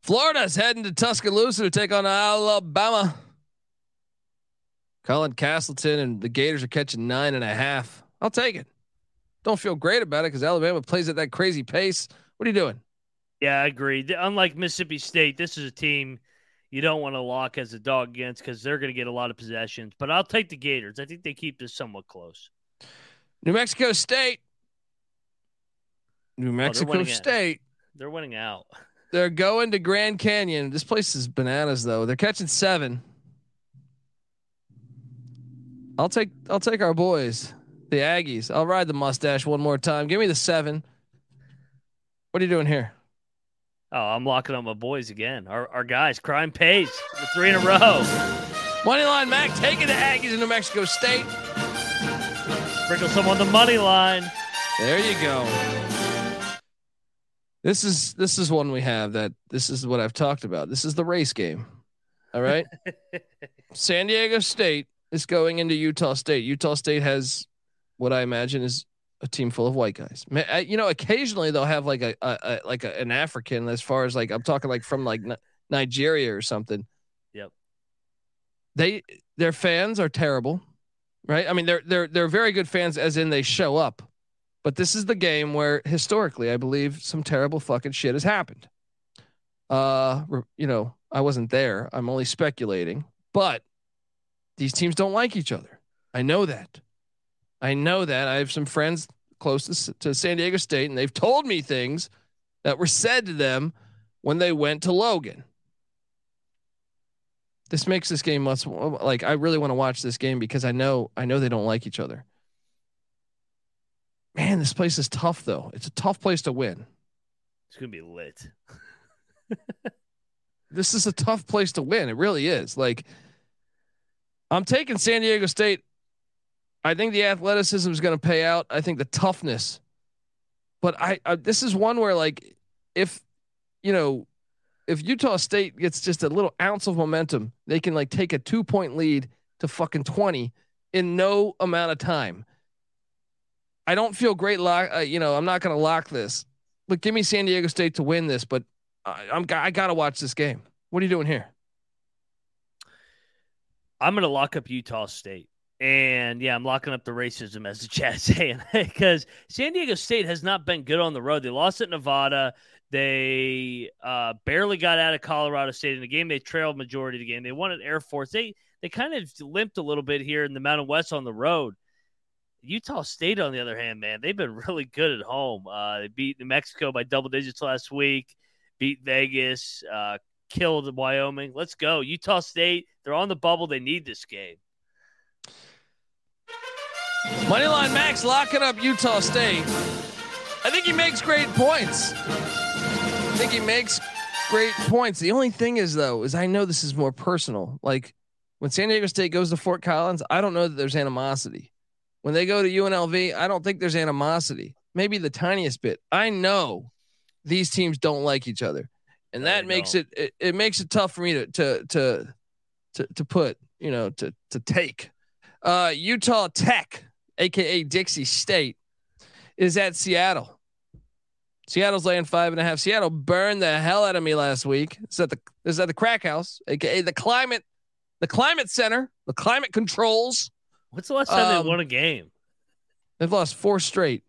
Florida's heading to Tuscaloosa to take on Alabama. Colin Castleton and the Gators are catching nine and a half. I'll take it don't feel great about it because Alabama plays at that crazy pace. What are you doing? Yeah, I agree. Unlike Mississippi State, this is a team you don't want to lock as a dog against because they're going to get a lot of possessions. But I'll take the Gators. I think they keep this somewhat close. New Mexico State. New oh, Mexico oh, State. Out. They're winning out. They're going to Grand Canyon. This place is bananas though. They're catching seven. I'll take I'll take our boys. The Aggies. I'll ride the mustache one more time. Give me the seven. What are you doing here? Oh, I'm locking up my boys again. Our, our guys, crime pays. The three in a row. Money line Mac taking the Aggies in New Mexico State. Sprinkle some on the money line. There you go. This is this is one we have that this is what I've talked about. This is the race game. All right. San Diego State is going into Utah State. Utah State has what I imagine is a team full of white guys. You know, occasionally they'll have like a, a, a like a, an African as far as like I'm talking like from like Nigeria or something. Yep. They their fans are terrible, right? I mean, they're they're they're very good fans as in they show up. But this is the game where historically I believe some terrible fucking shit has happened. Uh, you know, I wasn't there. I'm only speculating, but these teams don't like each other. I know that. I know that. I have some friends close to, to San Diego State, and they've told me things that were said to them when they went to Logan. This makes this game much like I really want to watch this game because I know I know they don't like each other. Man, this place is tough though. It's a tough place to win. It's gonna be lit. this is a tough place to win. It really is. Like, I'm taking San Diego State. I think the athleticism is going to pay out. I think the toughness, but I, I this is one where like, if you know, if Utah State gets just a little ounce of momentum, they can like take a two point lead to fucking twenty in no amount of time. I don't feel great. Lock, uh, you know, I'm not going to lock this, but give me San Diego State to win this. But I, I'm I got to watch this game. What are you doing here? I'm going to lock up Utah State. And yeah, I'm locking up the racism as the chat saying because San Diego State has not been good on the road. They lost at Nevada. They uh, barely got out of Colorado State in the game. They trailed majority of the game. They won at Air Force. They they kind of limped a little bit here in the Mountain West on the road. Utah State, on the other hand, man, they've been really good at home. Uh, they beat New Mexico by double digits last week, beat Vegas, uh, killed Wyoming. Let's go. Utah State, they're on the bubble. They need this game. Moneyline Mac's locking up Utah State. I think he makes great points. I think he makes great points. The only thing is, though, is I know this is more personal. Like when San Diego State goes to Fort Collins, I don't know that there's animosity. When they go to UNLV, I don't think there's animosity. Maybe the tiniest bit. I know these teams don't like each other, and that makes it, it it makes it tough for me to to to to, to put you know to to take. Uh, Utah Tech, aka Dixie State, is at Seattle. Seattle's laying five and a half. Seattle burned the hell out of me last week. It's at the is at the Crack House, aka the Climate, the Climate Center, the Climate Controls. What's the last time Um, they won a game? They've lost four straight.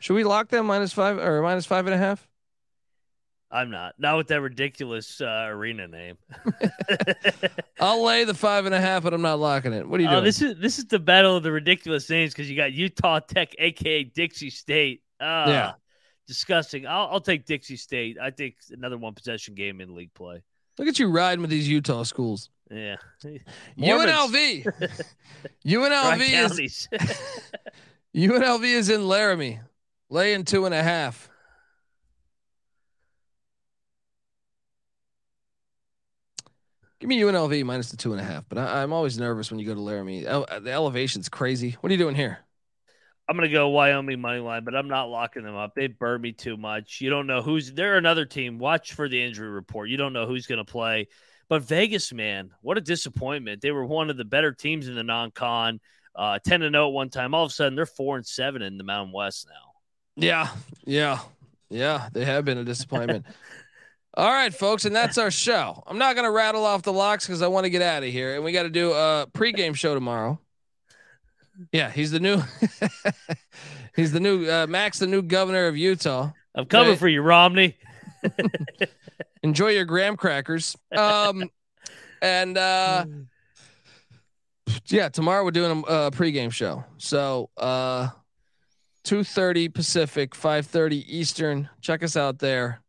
Should we lock them minus five or minus five and a half? I'm not. Not with that ridiculous uh, arena name. I'll lay the five and a half, but I'm not locking it. What are you Oh, doing? this is this is the battle of the ridiculous names because you got Utah Tech, aka Dixie State. Uh, Yeah. disgusting. I'll, I'll take Dixie State. I think another one possession game in league play. Look at you riding with these Utah schools. Yeah, UNLV. UNLV is. UNLV is in Laramie, laying two and a half. Give me UNLV minus the two and a half, but I, I'm always nervous when you go to Laramie. El- the elevation's crazy. What are you doing here? I'm gonna go Wyoming money line, but I'm not locking them up. They burn me too much. You don't know who's they're another team. Watch for the injury report. You don't know who's gonna play. But Vegas, man, what a disappointment. They were one of the better teams in the non-con. Uh, 10 and 0 at one time. All of a sudden, they're four and seven in the Mountain West now. Yeah, yeah, yeah. They have been a disappointment. All right, folks, and that's our show. I'm not gonna rattle off the locks because I want to get out of here, and we got to do a pregame show tomorrow. Yeah, he's the new, he's the new uh, Max, the new governor of Utah. I'm coming Right. for you, Romney. Enjoy your graham crackers. Um, and uh, yeah, tomorrow we're doing a uh, pregame show. So uh, two thirty Pacific, five thirty Eastern. Check us out there.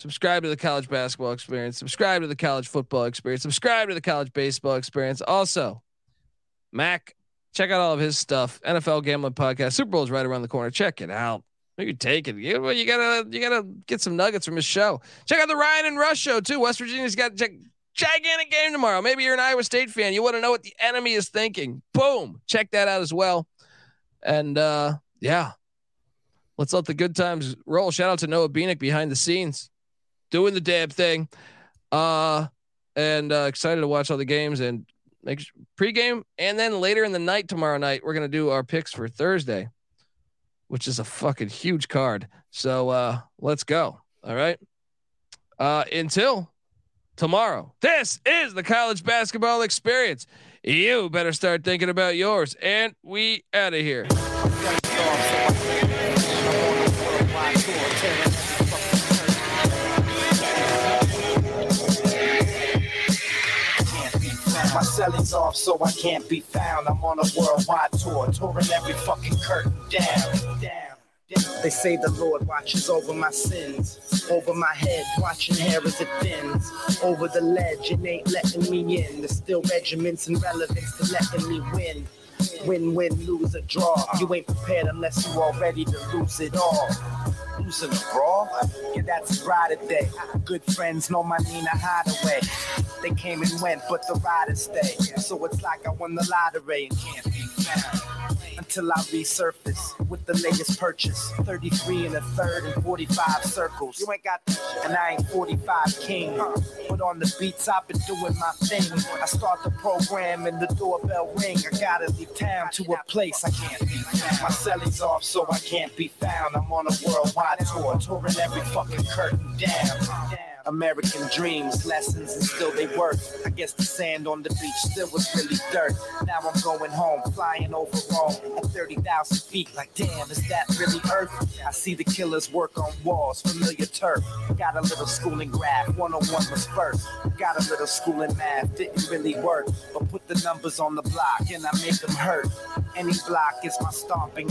Subscribe to the college basketball experience. Subscribe to the college football experience. Subscribe to the college baseball experience. Also, Mac, check out all of his stuff. NFL gambling podcast. Super Bowl is right around the corner. Check it out. You take it. You, you gotta you gotta get some nuggets from his show. Check out the Ryan and Rush show too. West Virginia's got a gigantic game tomorrow. Maybe you're an Iowa State fan. You want to know what the enemy is thinking. Boom. Check that out as well. And uh yeah. Let's let the good times roll. Shout out to Noah Beanick behind the scenes, doing the damn thing. Uh and uh excited to watch all the games and make sure, pregame and then later in the night tomorrow night we're gonna do our picks for Thursday which is a fucking huge card. So uh let's go. All right. Uh until tomorrow. This is the college basketball experience. You better start thinking about yours. And we out of here. My celling's off, so I can't be found. I'm on a worldwide tour, touring every fucking curtain down. down. They say the Lord watches over my sins, over my head, watching hair as it thins, over the ledge, and ain't letting me in. There's still regiments and relevance to letting me win. Win, win, lose or draw. You ain't prepared unless you all ready to lose it all. Losing a brawl? Yeah, that's a ride day. Good friends know my Nina Hideaway. They came and went, but the riders stay. So it's like I won the lottery and can't be found until I resurface with the latest purchase. 33 and a third and 45 circles. You ain't got and I ain't 45 king. But on the beats, I've been doing my thing. I start the program and the doorbell ring. I gotta leave town to a place I can't be found. My cellie's off, so I can't be found. I'm on a worldwide tour, touring every fucking curtain down. American dreams, lessons, and still they work. I guess the sand on the beach still was really dirt. Now I'm going home, flying over Rome at 30,000 feet. Like, damn, is that really Earth? I see the killers work on walls, familiar turf. Got a little school in graph, 101 was first. Got a little school in math, didn't really work. But put the numbers on the block and I make them hurt. Any block is my stomping